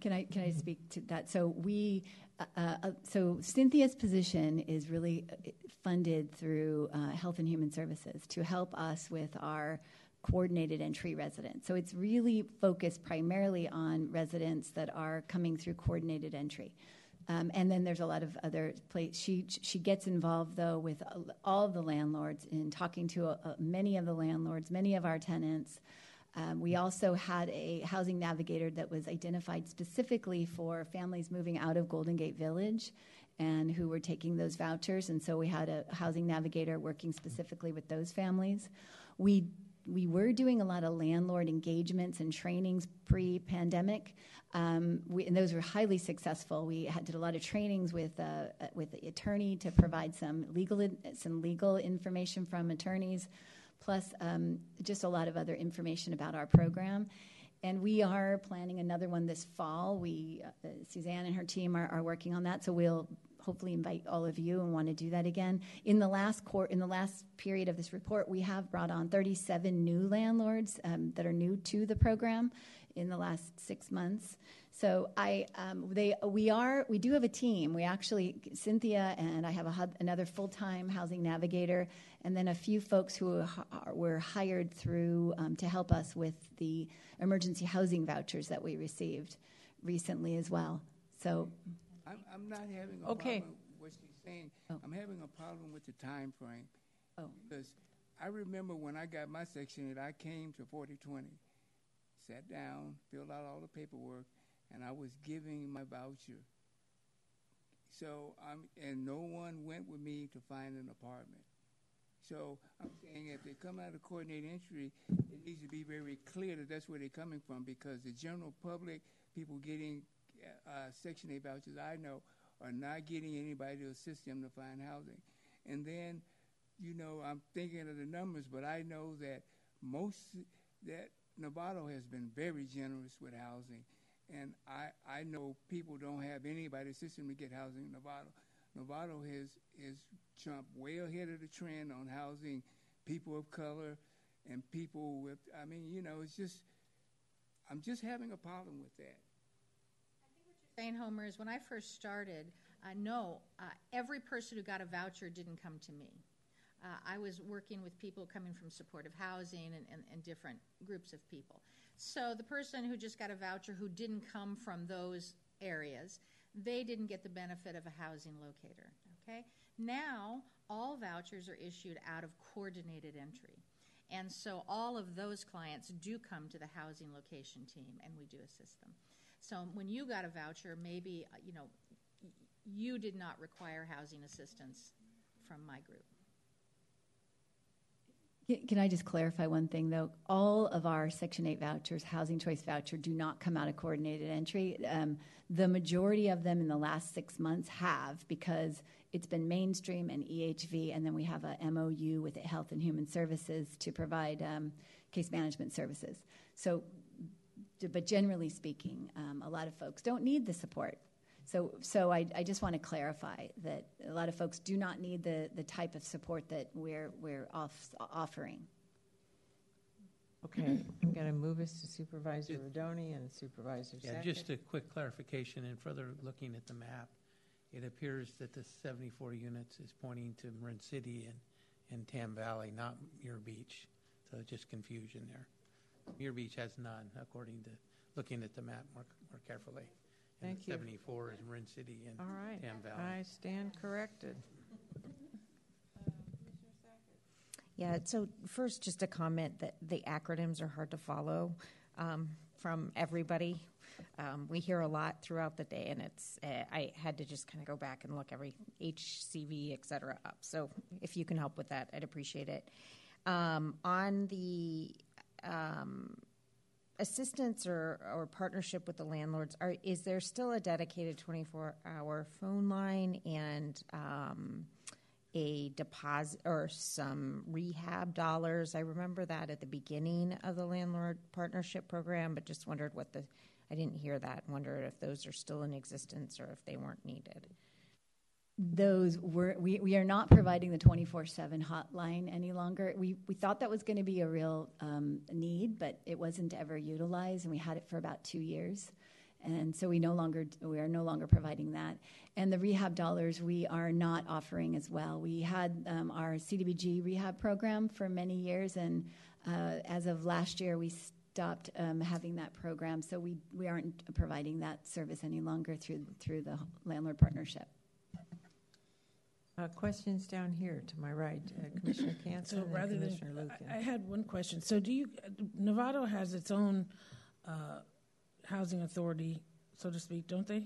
can I can I speak to that? So we, uh, uh, so Cynthia's position is really uh, funded through uh, Health and Human Services to help us with our coordinated entry residents. So it's really focused primarily on residents that are coming through coordinated entry. Um, and then there's a lot of other places. She she gets involved though with all the landlords in talking to uh, many of the landlords, many of our tenants. Um, we also had a housing navigator that was identified specifically for families moving out of Golden Gate Village and who were taking those vouchers. And so we had a housing navigator working specifically with those families. We we were doing a lot of landlord engagements and trainings pre-pandemic, um, and those were highly successful. We had, did a lot of trainings with uh, with the attorney to provide some legal some legal information from attorneys plus um, just a lot of other information about our program. And we are planning another one this fall. We, uh, Suzanne and her team are, are, working on that, so we'll hopefully invite all of you and want to do that again. In the last court, in the last period of this report, we have brought on 37 new landlords um, that are new to the program in the last six months. So I, um, they, we are, we do have a team. We actually, Cynthia and I have a, another full-time housing navigator, and then a few folks who were hired through um, to help us with the emergency housing vouchers that we received recently as well. So, I'm, I'm not having a okay. problem with what she's saying. Oh. I'm having a problem with the time frame. Oh. Because I remember when I got my section, that I came to 4020, sat down, filled out all the paperwork, and I was giving my voucher. So I'm, and no one went with me to find an apartment. So I'm saying if they come out of coordinated entry, it needs to be very clear that that's where they're coming from because the general public, people getting uh, Section 8 vouchers, I know, are not getting anybody to assist them to find housing. And then, you know, I'm thinking of the numbers, but I know that most, that Novato has been very generous with housing. And I, I know people don't have anybody assisting to get housing in Novato. Novato has, has jumped way ahead of the trend on housing people of color and people with, I mean, you know, it's just, I'm just having a problem with that. When I first started, uh, no, uh, every person who got a voucher didn't come to me. Uh, I was working with people coming from supportive housing and, and, and, different groups of people. So the person who just got a voucher who didn't come from those areas, they didn't get the benefit of a housing locator. Okay? Now, all vouchers are issued out of coordinated entry. And so all of those clients do come to the housing location team and we do assist them. So when you got a voucher, maybe, uh, you know, you did not require housing assistance from my group. Can I just clarify one thing, though? All of our Section 8 vouchers, housing choice voucher, do not come out of coordinated entry. Um, the majority of them in the last six months have because it's been mainstream and EHV, and then we have a MOU with Health and Human Services to provide um, case management services. So, but generally speaking, um, a lot of folks don't need the support. So, so I, I just want to clarify that a lot of folks do not need the, the type of support that we're, we're off, offering. Okay, I'm going to move us to Supervisor Rodoni and Supervisor Yeah, Sackett. just a quick clarification and further looking at the map, it appears that the 74 units is pointing to Marin City and, and Tam Valley, not Muir Beach. So just confusion there. Muir Beach has none, according to looking at the map more, more carefully. Thank you. 74 is Marin City and All right. Tam Valley. I stand corrected. <laughs> Yeah, so first, just a comment that the acronyms are hard to follow um, from everybody. Um, we hear a lot throughout the day, and it's uh, I had to just kind of go back and look every HCV, et cetera, up. So if you can help with that, I'd appreciate it. Um, on the um, assistance or, or partnership with the landlords, are, is there still a dedicated 24 hour phone line? And um, a deposit or some rehab dollars. I remember that at the beginning of the landlord partnership program, but just wondered what the I didn't hear that. Wondered if those are still in existence or if they weren't needed. Those were we, we are not providing the 24/7 hotline any longer. We we thought that was going to be a real um, need, but it wasn't ever utilized, and we had it for about two years and so we no longer we are no longer providing that. And the rehab dollars we are not offering as well. We had um, our CDBG rehab program for many years, and uh, as of last year, we stopped um, having that program. So we we aren't providing that service any longer through through the landlord partnership. Uh, questions down here to my right, uh, <laughs> Commissioner Canson so rather and Commissioner than, Lucan. I, I had one question. So do you, Novato has its own uh, housing authority, so to speak, don't they?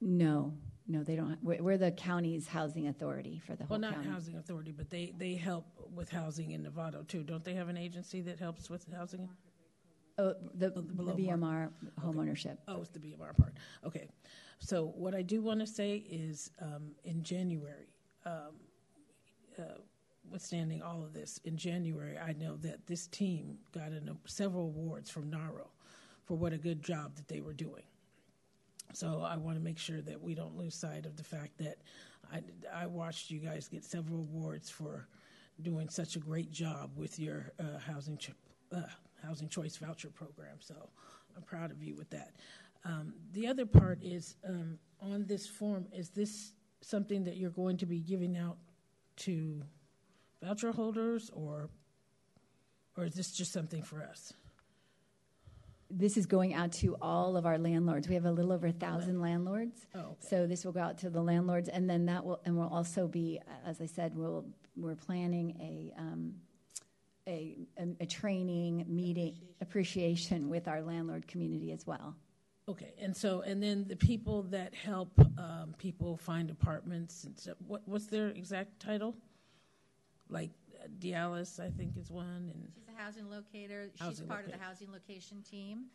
No, no, they don't. We're, we're the county's housing authority for the whole well, not county. housing authority, but they they help with housing in Novato too. Don't they have an agency that helps with housing? Oh, the, the, below BMR mark. homeownership. Oh, it's the BMR part. Okay. So what I do want to say is um, in January, um, uh, withstanding all of this, in January, I know that this team got an, several awards from NAHRO for what a good job that they were doing. So I want to make sure that we don't lose sight of the fact that I, I watched you guys get several awards for doing such a great job with your uh, housing uh, housing choice voucher program. So I'm proud of you with that. Um, the other part is um, on this form. Is this something that you're going to be giving out to voucher holders, or or is this just something for us? this is going out to all of our landlords. We have a little over a thousand landlords. Oh, okay. So this will go out to the landlords, and then that will, and will also be, as I said, we'll, we're planning a, um, a, a, a training meeting appreciation with our landlord community as well. Okay, and so and then the people that help um, people find apartments and stuff, what what's their exact title? Like uh, Dialis, I think is one, and She's a housing locator. She's Housing part of the housing location team.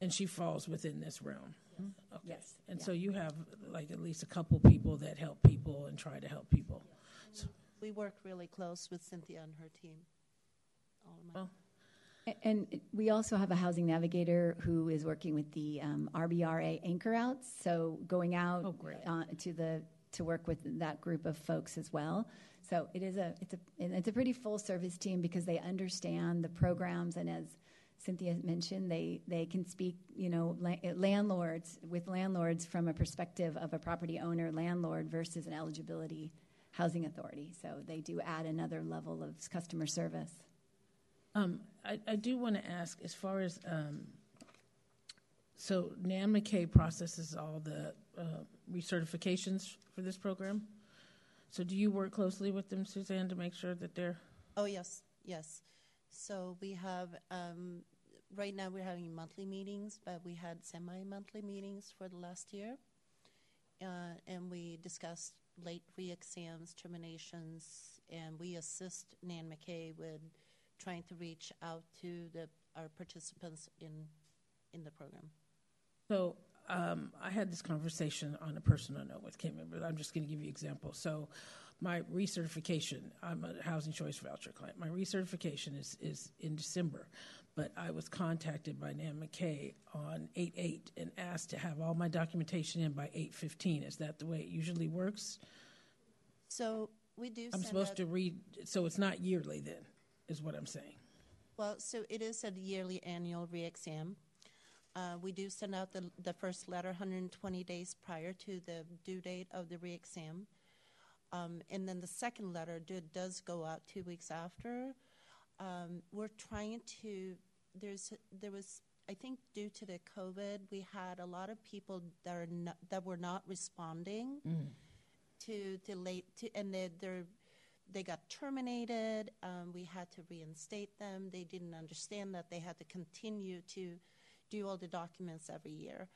and she falls within this realm. Okay. Yes, And yeah. so you have like at least a couple people that help people and try to help people. So, We work really close with Cynthia and her team. All of my well, A- And we also have a housing navigator who is working with the um, RBRA anchor outs, so going out Oh, uh, to the to work with that group of folks as well. So it is a it's a it's a pretty full service team because they understand the programs and as Cynthia mentioned, they they can speak you know la- landlords with landlords from a perspective of a property owner landlord versus an eligibility housing authority. So they do add another level of customer service. Um, I, I do want to ask, as far as um, so Nan McKay processes all the uh, recertifications for this program. So do you work closely with them, Suzanne, to make sure that they're Oh, yes, yes. So we have, um, right now we're having monthly meetings, but we had semi monthly meetings for the last year. Uh, and we discussed late re exams, terminations, and we assist Nan McKay with trying to reach out to the, our participants in, in the program. So um, I had this conversation on a personal note with Kim, but I'm just going to give you an example. So my recertification, I'm a housing choice voucher client. My recertification is, is in December, but I was contacted by Nan McKay on 8-8 and asked to have all my documentation in by 8-15. Is that the way it usually works? So we do I'm supposed to read, so it's not yearly then, is what I'm saying. Well, so it is a yearly annual re-exam. Uh, we do send out the, the first letter 120 days prior to the due date of the re-exam. Um, and then the second letter do, does go out two weeks after. Um, we're trying to, there's, there was, I think due to the COVID, we had a lot of people that, are not, that were not responding to to late to and they they're they got terminated. Um, we had to reinstate them. They didn't understand that they had to continue to do all the documents every year.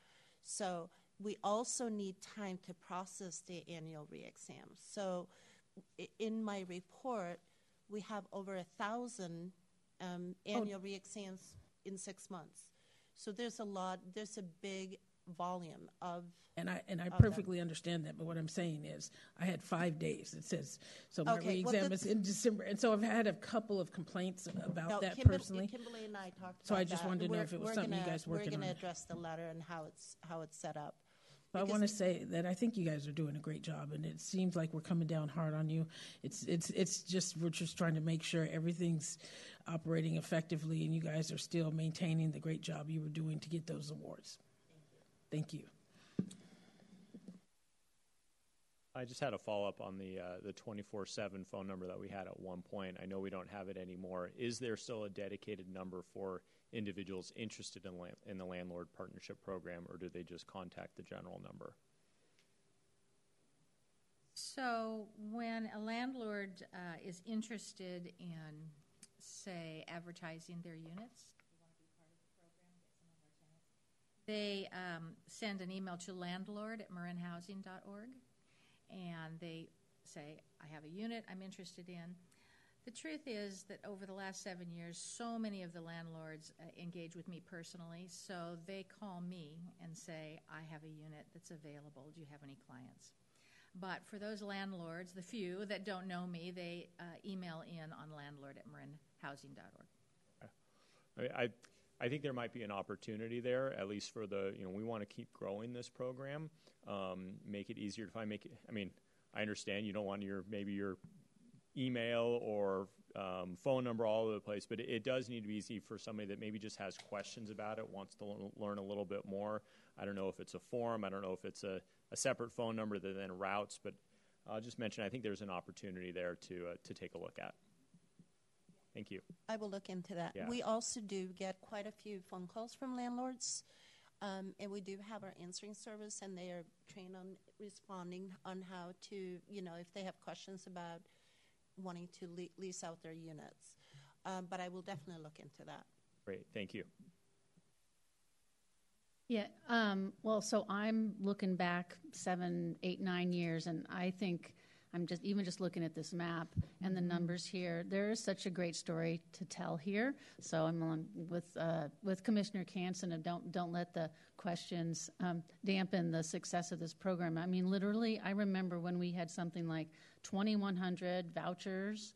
So we also need time to process the annual reexam. So in my report, we have over a thousand um, annual reexams in six months. So there's a lot. There's a big volume of. And I and I perfectly understand that, but what I'm saying is, I had five days. It says so. My Okay, well, re-exam is in December, and so I've had a couple of complaints about No, that Kimber- personally. Kimberly and I talked So I just that. wanted to know We're- if it was something you gonna- guys working We're going to address the letter and how it's how it's set up. But I want to say that I think you guys are doing a great job, and it seems like we're coming down hard on you. It's it's it's just we're just trying to make sure everything's operating effectively, and you guys are still maintaining the great job you were doing to get those awards. Thank you. I just had a follow up on the uh, the twenty four seven phone number that we had at one point. I know we don't have it anymore. Is there still a dedicated number for individuals interested in land, in the landlord partnership program, or do they just contact the general number? So, when a landlord uh, is interested in, say, advertising their units, they um, send an email to landlord at marinhousing.org and they say, I have a unit I'm interested in. The truth is that over the last seven years, so many of the landlords uh, engage with me personally, so they call me and say, I have a unit that's available. Do you have any clients? But for those landlords, the few that don't know me, they uh, email in on landlord at marinhousing.org. I, I I think there might be an opportunity there, at least for the you know we want to keep growing this program, um, make it easier to find. Make it. I mean, I understand you don't want your maybe your email or um, phone number all over the place, but it, it does need to be easy for somebody that maybe just has questions about it, wants to l- learn a little bit more. I don't know if it's a form. I don't know if it's a, a separate phone number that then routes, but I'll just mention I think there's an opportunity there to uh, to take a look at. Thank you. I will look into that. Yeah. We also do get quite a few phone calls from landlords, um, and we do have our answering service, and they are trained on responding on how to, you know, if they have questions about wanting to le- lease out their units. Um, but I will definitely look into that. Great. Thank you. Yeah. Um, well, so I'm looking back seven, eight, nine years, and I think I'm just even just looking at this map and the numbers here. There is such a great story to tell here. So I'm with uh, with Commissioner Canson, and don't don't let the questions um, dampen the success of this program. I mean, literally, I remember when we had something like 2,100 vouchers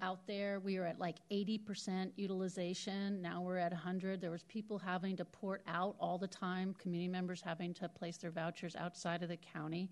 out there. We were at like 80% utilization. Now we're at 100. There was people having to port out all the time, community members having to place their vouchers outside of the county.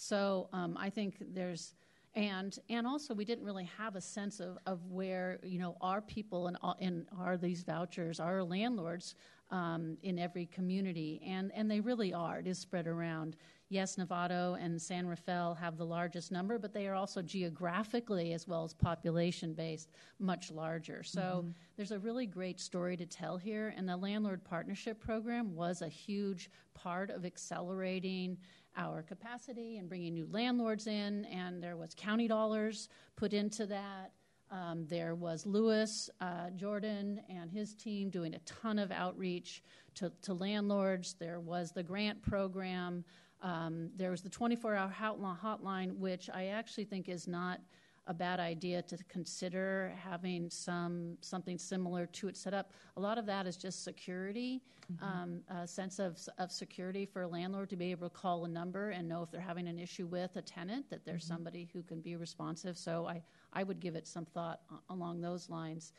So um, I think there's and and also we didn't really have a sense of, of where you know are people and and are these vouchers are landlords um, in every community. And and they really are. It is spread around. Yes Novato and San Rafael have the largest number but they are also geographically as well as population based much larger. So Mhm. there's a really great story to tell here. And the landlord partnership program was a huge part of accelerating our capacity and bringing new landlords in, and there was county dollars put into that. Um, there was Lewis uh, Jordan and his team doing a ton of outreach to, to landlords. There was the grant program. Um, there was the 24-hour hotline, hotline, which I actually think is not a bad idea to consider having some something similar to it set up. A lot of that is just security, um, a sense of of security for a landlord to be able to call a number and know if they're having an issue with a tenant that there's Mhm. somebody who can be responsive. So I I would give it some thought along those lines.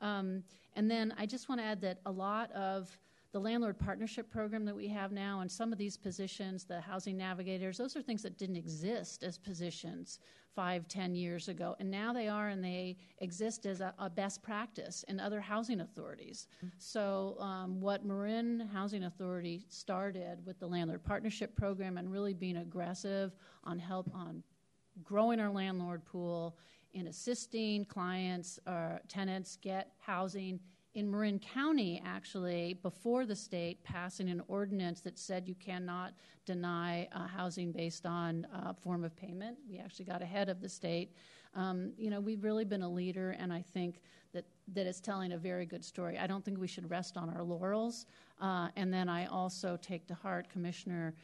Um, and then I just want to add that a lot of the landlord partnership program that we have now and some of these positions, the housing navigators, those are things that didn't exist as positions five, ten years ago. And now they are, and they exist as a, a best practice in other housing authorities. So, um, what Marin Housing Authority started with the landlord partnership program and really being aggressive on help on growing our landlord pool in assisting clients or tenants get housing in Marin County, actually, before the state passing an ordinance that said you cannot deny uh, housing based on uh, form of payment. We actually got ahead of the state. Um, you know, we've really been a leader, and I think that, that it's telling a very good story. I don't think we should rest on our laurels. Uh, and then I also take to heart Commissioner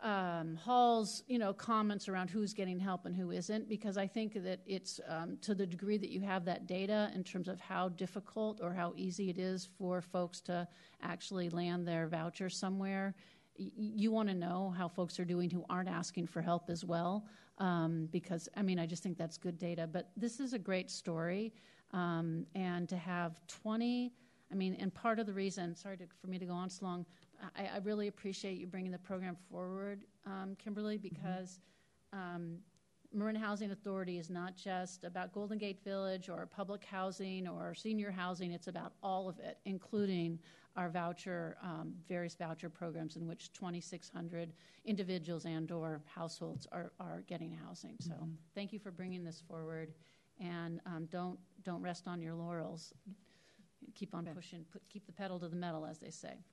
um, Hall's, you know, comments around who's getting help and who isn't, because I think that it's um, to the degree that you have that data in terms of how difficult or how easy it is for folks to actually land their voucher somewhere. y- you want to know how folks are doing who aren't asking for help as well, um, because I mean, I just think that's good data. But this is a great story, um, and to have 20, I mean, and part of the reason, sorry to, for me to go on so long, I, I really appreciate you bringing the program forward, um, Kimberly, because um, Marin Housing Authority is not just about Golden Gate Village or public housing or senior housing. It's about all of it, including our voucher, um, various voucher programs in which 2,600 individuals and/or households are, are getting housing. So, Mhm. thank you for bringing this forward, and um, don't don't rest on your laurels. Keep on pushing. Put, keep the pedal to the metal, as they say.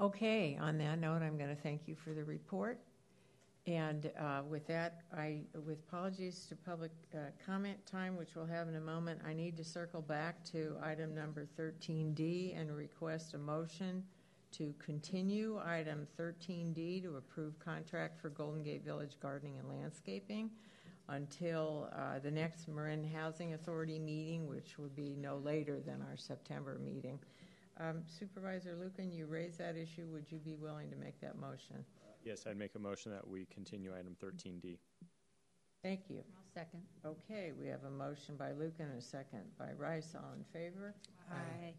Okay, on that note, I'm going to thank you for the report. And uh, with that, I, with apologies to public uh, comment time, which we'll have in a moment, I need to circle back to item number 13D and request a motion to continue item 13D to approve contract for Golden Gate Village Gardening and Landscaping until uh, the next Marin Housing Authority meeting, which would be no later than our September meeting. Um, Supervisor Lucan, you raised that issue. Would you be willing to make that motion? Yes, I'd make a motion that we continue item 13D. Thank you. I'll second. Okay, we have a motion by Lucan and a second by Rice. All in favor? Aye.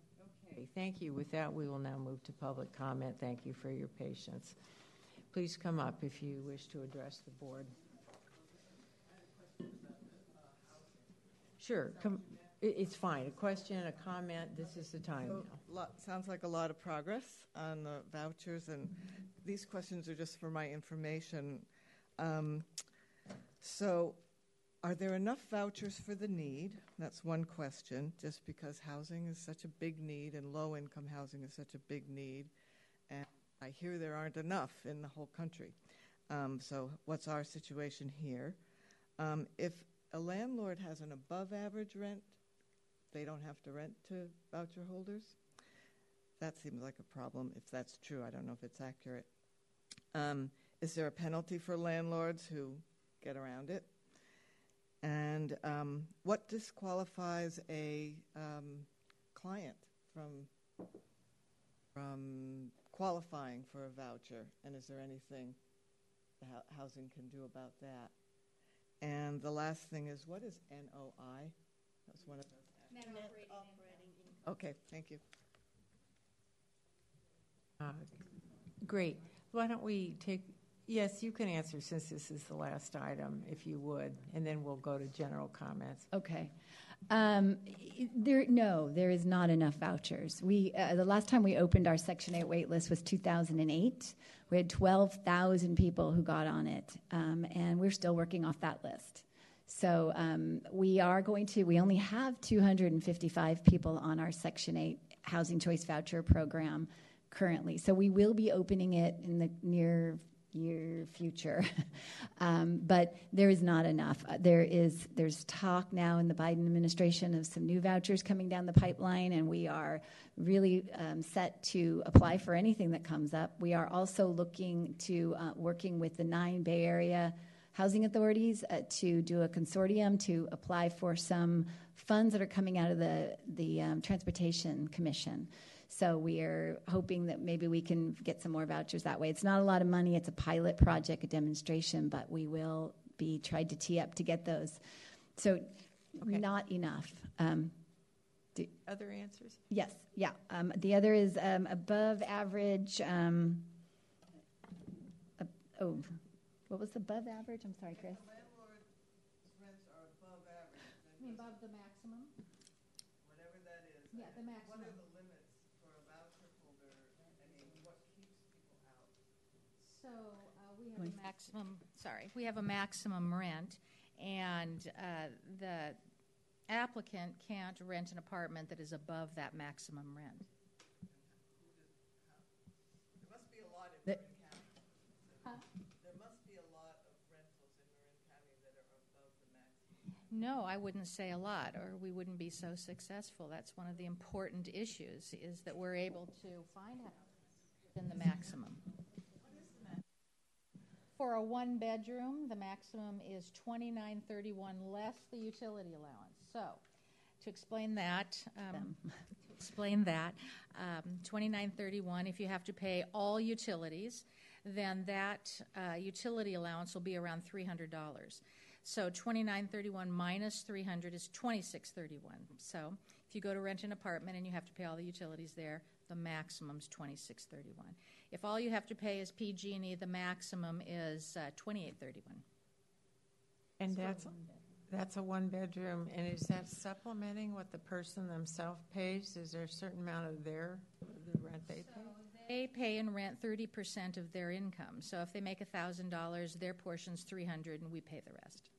Okay, thank you. With that, we will now move to public comment. Thank you for your patience. Please come up if you wish to address the board. Sure, come, it, it's fine. A question, a comment, this is the time So, now. lot, sounds like a lot of progress on the vouchers, and these questions are just for my information. Um, so, are there enough vouchers for the need? That's one question, just because housing is such a big need and low income housing is such a big need. And I hear there aren't enough in the whole country. Um, so, what's our situation here? Um, if a landlord has an above average rent, they don't have to rent to voucher holders. That seems like a problem. If that's true, I don't know if it's accurate. Um, is there a penalty for landlords who get around it? And um, what disqualifies a um, client from from qualifying for a voucher? And is there anything housing can do about that? And the last thing is, what is NOI? That's one of. Net operating income. Okay, thank you. Uh, Great. Why don't we take, yes, you can answer since this is the last item, if you would, and then we'll go to general comments. Okay. Um, there, no, there is not enough vouchers. We uh, the last time we opened our Section 8 wait list was 2008. We had 12,000 people who got on it, um, and we're still working off that list. So um, we are going to. We only have 255 people on our Section 8 housing choice voucher program currently. So we will be opening it in the near year future, <laughs> um, but there is not enough. Uh, there is there's talk now in the Biden administration of some new vouchers coming down the pipeline, and we are really um, set to apply for anything that comes up. We are also looking to uh, working with the nine Bay Area housing authorities uh, to do a consortium to apply for some funds that are coming out of the the um, Transportation Commission. So we are hoping that maybe we can get some more vouchers that way. It's not a lot of money. It's a pilot project, a demonstration, but we will be tried to tee up to get those. So Okay. not enough. Um, do, Other answers? yes, yeah. Um, the other is um, above average. Um, uh, oh, what was above average? I'm sorry, Chris. Above the maximum? Whatever that is. Yeah, the maximum. What maximum. are the limits for a voucher holder? I mean, what keeps people out? So uh, we have a maximum, sorry, we have a maximum rent, and uh, the applicant can't rent an apartment that is above that maximum rent. There must be a lot in The- Marin County. There must be a lot of rentals in Marin County that are above the maximum. No, I wouldn't say a lot, or we wouldn't be so successful. That's one of the important issues, is that we're able to find houses within the maximum. For a one-bedroom, the maximum is twenty-nine thirty-one less the utility allowance. So, to explain that, um, to explain that, um, 2931, if you have to pay all utilities, then that uh, utility allowance will be around $300. So 2931 minus 300 is 2631. So if you go to rent an apartment and you have to pay all the utilities there, the maximum is 2631. If all you have to pay is PG&E, the maximum is uh, 2831. And that's, that's a one-bedroom, and is that supplementing what the person themselves pays? Is there a certain amount of their, the rent they pay? They pay in rent 30% of their income. So if they make $1,000, their portion's 300 and we pay the rest.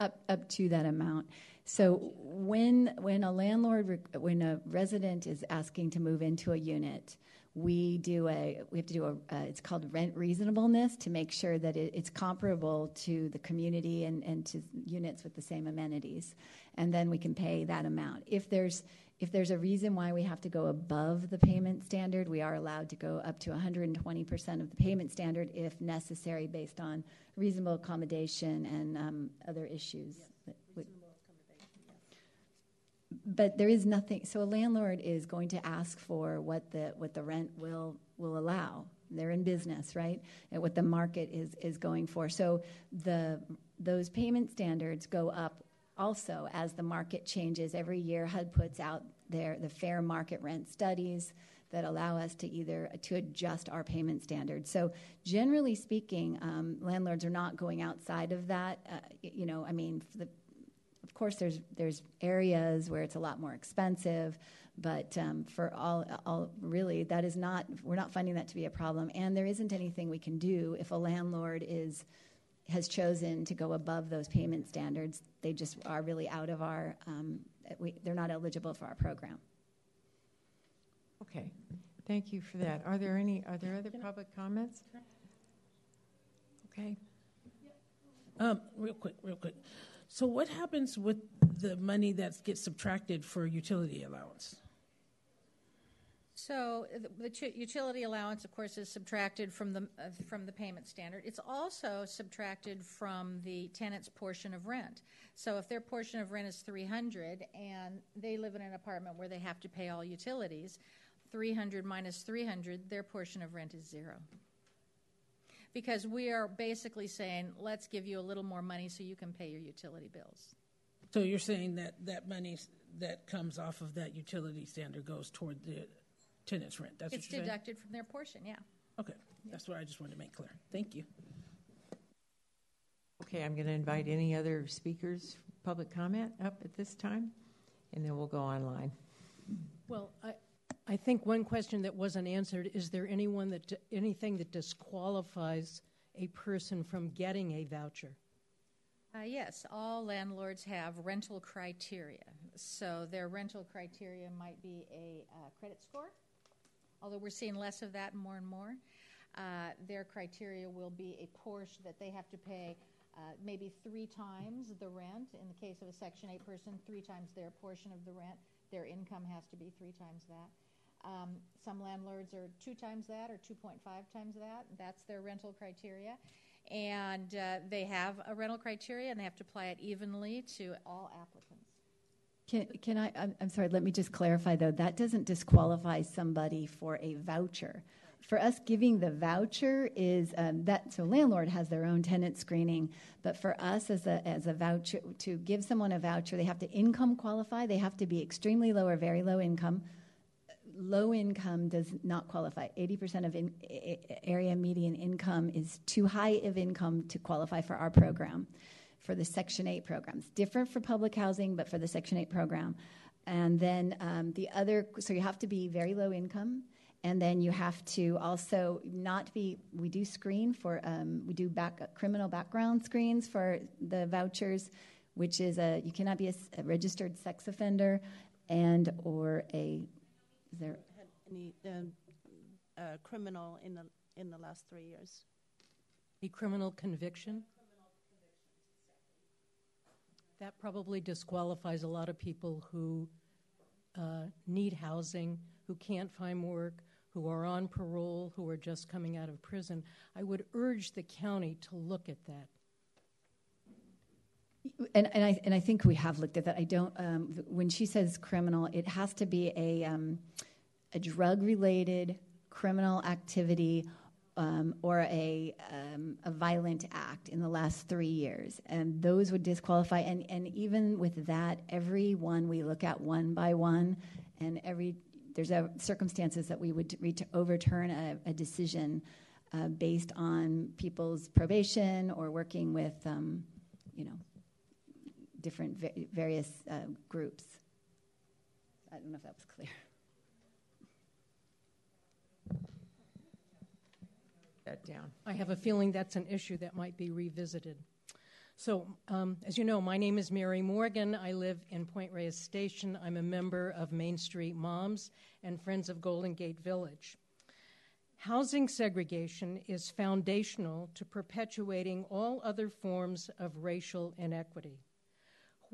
Up, up to that amount. So when when a landlord when a resident is asking to move into a unit, we do a we have to do a uh, it's called rent reasonableness to make sure that it, it's comparable to the community and, and to units with the same amenities, and then we can pay that amount. If there's if there's a reason why we have to go above the payment standard, we are allowed to go up to 120% of the payment standard if necessary, based on reasonable accommodation and um, other issues. But there is nothing. So a landlord is going to ask for what the what the rent will will allow. They're in business, right? And what the market is is going for. So the those payment standards go up also as the market changes. Every year, HUD puts out their the fair market rent studies that allow us to either to adjust our payment standards. So generally speaking, um, landlords are not going outside of that. Uh, you know, I mean, the, of course, there's there's areas where it's a lot more expensive, but um, for all, all really, that is not we're not finding that to be a problem. And there isn't anything we can do if a landlord is has chosen to go above those payment standards. They just are really out of our. Um, we, they're not eligible for our program. Okay, thank you for that. Are there any, are there other public comments? Okay. Um, real quick, real quick. So what happens with the money that gets subtracted for utility allowance? So the, the utility allowance, of course, is subtracted from the uh, from the payment standard. It's also subtracted from the tenant's portion of rent. So if their portion of rent is 300 and they live in an apartment where they have to pay all utilities, 300 minus 300, their portion of rent is zero. Because we are basically saying, let's give you a little more money so you can pay your utility bills. So you're saying that that money that comes off of that utility standard goes toward the tenant's rent. That's it's deducted from their portion. Yeah. Okay, that's what I just wanted to make clear. Thank you. Okay, I'm going to invite any other speakers, public comment up at this time, and then we'll go online. Well, I, I think one question that wasn't answered is there anyone that anything that disqualifies a person from getting a voucher? Uh, yes, all landlords have rental criteria. So their rental criteria might be a uh, credit score, although we're seeing less of that more and more. Uh, their criteria will be a portion that they have to pay uh, maybe three times the rent. In the case of a Section 8 person, three times their portion of the rent. Their income has to be three times that. Um, some landlords are two times that or 2.5 times that. That's their rental criteria. And uh, they have a rental criteria and they have to apply it evenly to all applicants. Can, can I? I'm, I'm sorry, let me just clarify though. That doesn't disqualify somebody for a voucher. For us, giving the voucher is um, that so landlord has their own tenant screening, but for us as a as a voucher to give someone a voucher, they have to income qualify. They have to be extremely low or very low income low income does not qualify. 80% of in, area median income is too high of income to qualify for our program, for the Section 8 programs. Different for public housing, but for the Section 8 program. And then um, the other, so you have to be very low income. And then you have to also not be, we do screen for, um, we do back, criminal background screens for the vouchers, which is a, you cannot be a, a registered sex offender and or a is there had any um, uh, criminal in the in the last three years? A criminal conviction. That probably disqualifies a lot of people who uh, need housing, who can't find work, who are on parole, who are just coming out of prison. I would urge the county to look at that. and, and I and I think we have looked at that. I don't. Um, when she says criminal, it has to be a um, a drug related criminal activity um, or a um, a violent act in the last three years, and those would disqualify. And and even with that, every one we look at one by one, and every there's a, circumstances that we would ret- overturn a, a decision uh, based on people's probation or working with, um, you know, different va- various uh, groups. I don't know if that was clear. That down. I have a feeling that's an issue that might be revisited. So, um, as you know, my name is Mary Morgan. I live in Point Reyes Station. I'm a member of Main Street Moms and Friends of Golden Gate Village. Housing segregation is foundational to perpetuating all other forms of racial inequity.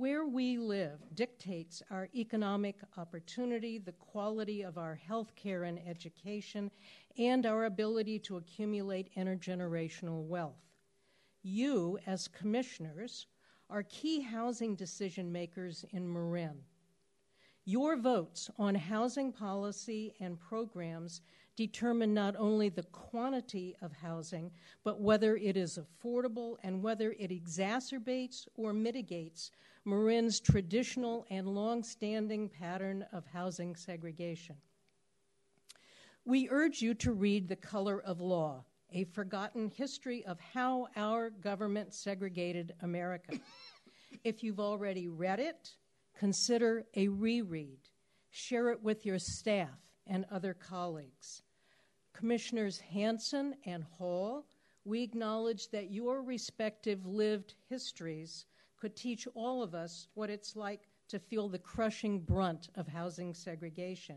Where we live dictates our economic opportunity, the quality of our health care and education, and our ability to accumulate intergenerational wealth. You, as commissioners, are key housing decision makers in Marin. Your votes on housing policy and programs determine not only the quantity of housing, but whether it is affordable and whether it exacerbates or mitigates Marin's traditional and long-standing pattern of housing segregation. We urge you to read The Color of Law, a forgotten history of how our government segregated America. <coughs> if you've already read it, consider a reread. Share it with your staff and other colleagues. Commissioners Hansen and Hall, we acknowledge that your respective lived histories could teach all of us what it's like to feel the crushing brunt of housing segregation.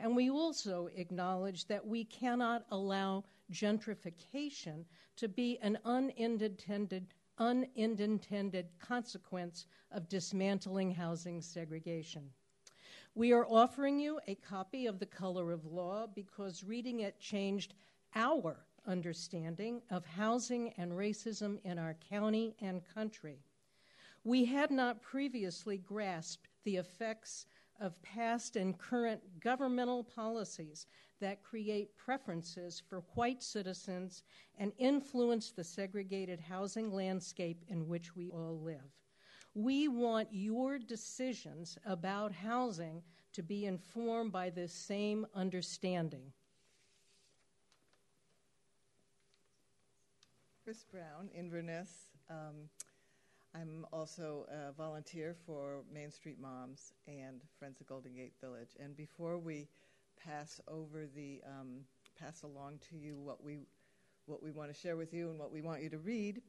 And we also acknowledge that we cannot allow gentrification to be an unintended, unintended consequence of dismantling housing segregation. We are offering you a copy of The Color of Law because reading it changed our understanding of housing and racism in our county and country. We had not previously grasped the effects of past and current governmental policies that create preferences for white citizens and influence the segregated housing landscape in which we all live. We want your decisions about housing to be informed by this same understanding. Chris Brown, Inverness. Um, I'm also a volunteer for Main Street Moms and Friends of Golden Gate Village. And before we pass over the um, pass along to you what we what we want to share with you and what we want you to read,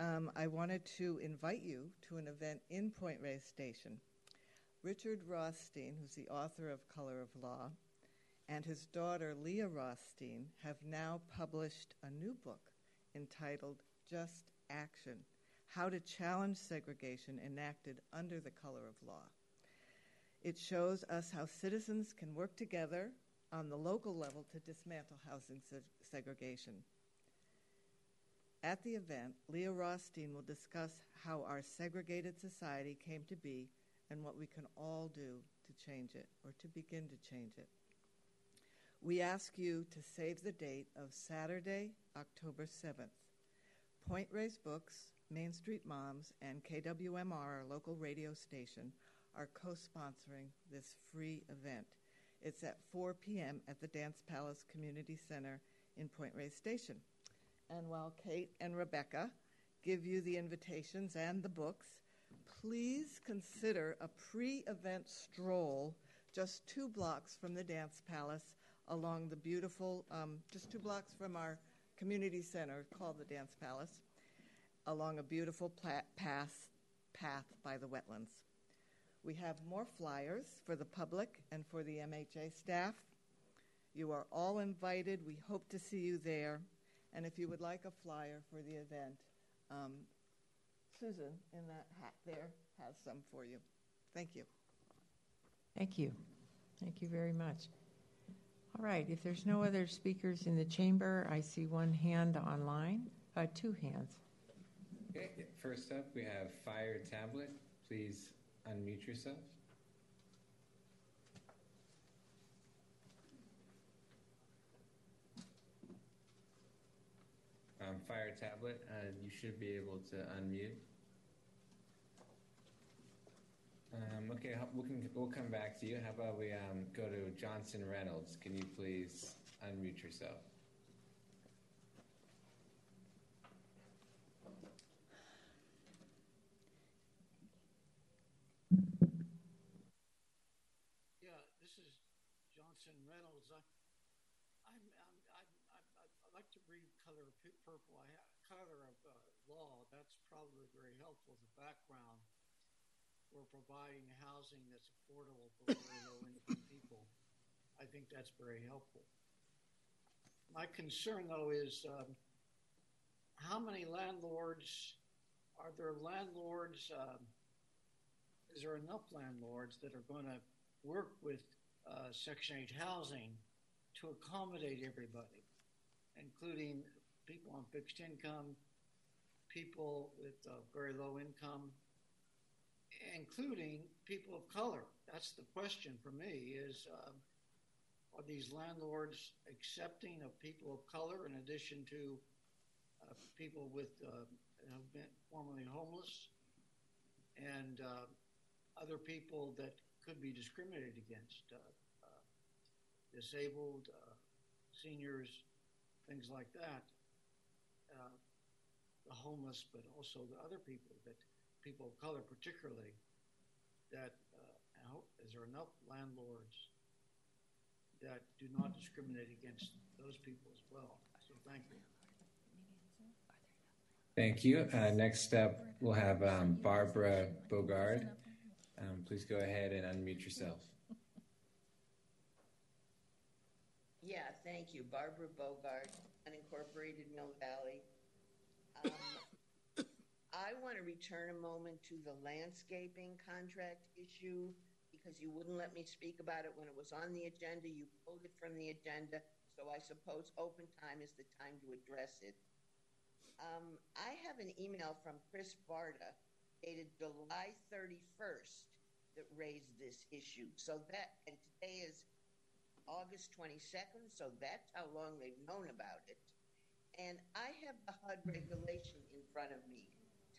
um, I wanted to invite you to an event in Point Reyes Station. Richard Rothstein, who's the author of Color of Law, and his daughter Leah Rothstein have now published a new book entitled Just Action how to Challenge Segregation Enacted Under the Color of Law. It shows us how citizens can work together on the local level to dismantle housing se- segregation. At the event, Leah Rothstein will discuss how our segregated society came to be and what we can all do to change it or to begin to change it. We ask you to save the date of Saturday, October 7th. Point Reyes Books Main Street Moms and KWMR, our local radio station, are co sponsoring this free event. It's at 4 p.m. at the Dance Palace Community Center in Point Reyes Station. And while Kate and Rebecca give you the invitations and the books, please consider a pre event stroll just two blocks from the Dance Palace along the beautiful, um, just two blocks from our community center called the Dance Palace along a beautiful path, path by the wetlands. We have more flyers for the public and for the MHA staff. You are all invited. We hope to see you there. And if you would like a flyer for the event, um, Susan in that hat there has some for you. Thank you. Thank you. Thank you very much. All right, if there's no other speakers in the chamber, I see one hand online, uh, two hands. Okay, first up, we have Fire Tablet. Please unmute yourself. Um, Fire Tablet, uh, you should be able to unmute. Um, okay, we can, we'll come back to you. How about we um, go to Johnson Reynolds? Can you please unmute yourself? Yeah, this is Johnson Reynolds. I, I'm, I'm, I'm, I'm, I like to read color of pu- purple. I have color of uh, law. That's probably very helpful as a background for providing housing that's affordable for very low income people. I think that's very helpful. My concern, though, is um, how many landlords are there landlords? Um, is there enough landlords that are going to work with uh, Section 8 housing to accommodate everybody, including people on fixed income, people with uh, very low income, including people of color. That's the question for me is um, are these landlords accepting of people of color in addition to uh, people with uh, have been formerly homeless and uh, other people that could be discriminated against, uh, uh, disabled, uh, seniors, things like that. The homeless, but also the other people that people of color, particularly. That uh, how, is there enough landlords that do not discriminate against those people as well? So thank you. Thank you. Uh, next up, we'll have um, Barbara Bogard. Um, please go ahead and unmute yourself. Yeah, thank you. Barbara Bogart, unincorporated Mill Valley. <coughs> I want to return a moment to the landscaping contract issue because you wouldn't let me speak about it when it was on the agenda. You pulled it from the agenda, so I suppose open time is the time to address it. Um, I have an email from Chris Barta dated July 31st that raised this issue. So that, and today is August 22nd, so that's how long they've known about it. And I have the HUD regulation in front of me.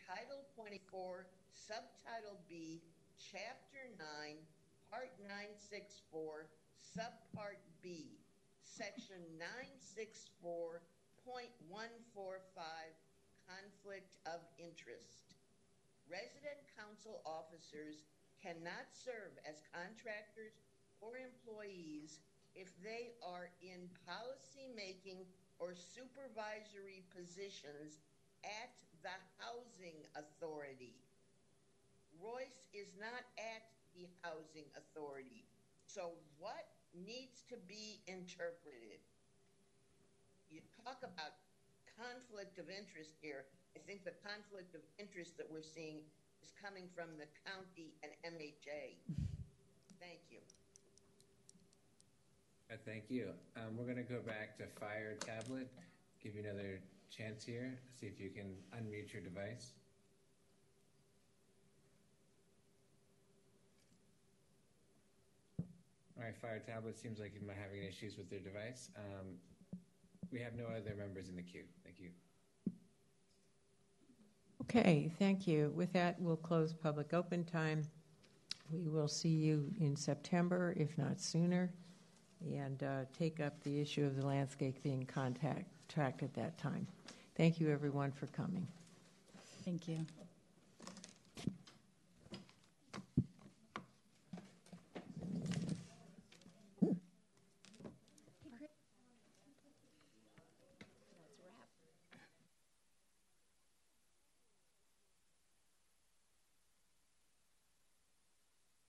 Title 24, Subtitle B, Chapter 9, Part 964, Subpart B, Section 964.145, Conflict of Interest. Resident council officers cannot serve as contractors or employees if they are in policy making or supervisory positions at the housing authority. Royce is not at the housing authority. So, what needs to be interpreted? You talk about conflict of interest here. I think the conflict of interest that we're seeing is coming from the county and MHA. Thank you. Uh, thank you. Um, we're going to go back to Fire Tablet. Give you another chance here. See if you can unmute your device. All right, Fire Tablet seems like you might having issues with their device. Um, we have no other members in the queue. Thank you. Okay, thank you. With that, we'll close public open time. We will see you in September, if not sooner, and uh, take up the issue of the landscaping contact tract at that time. Thank you, everyone, for coming. Thank you.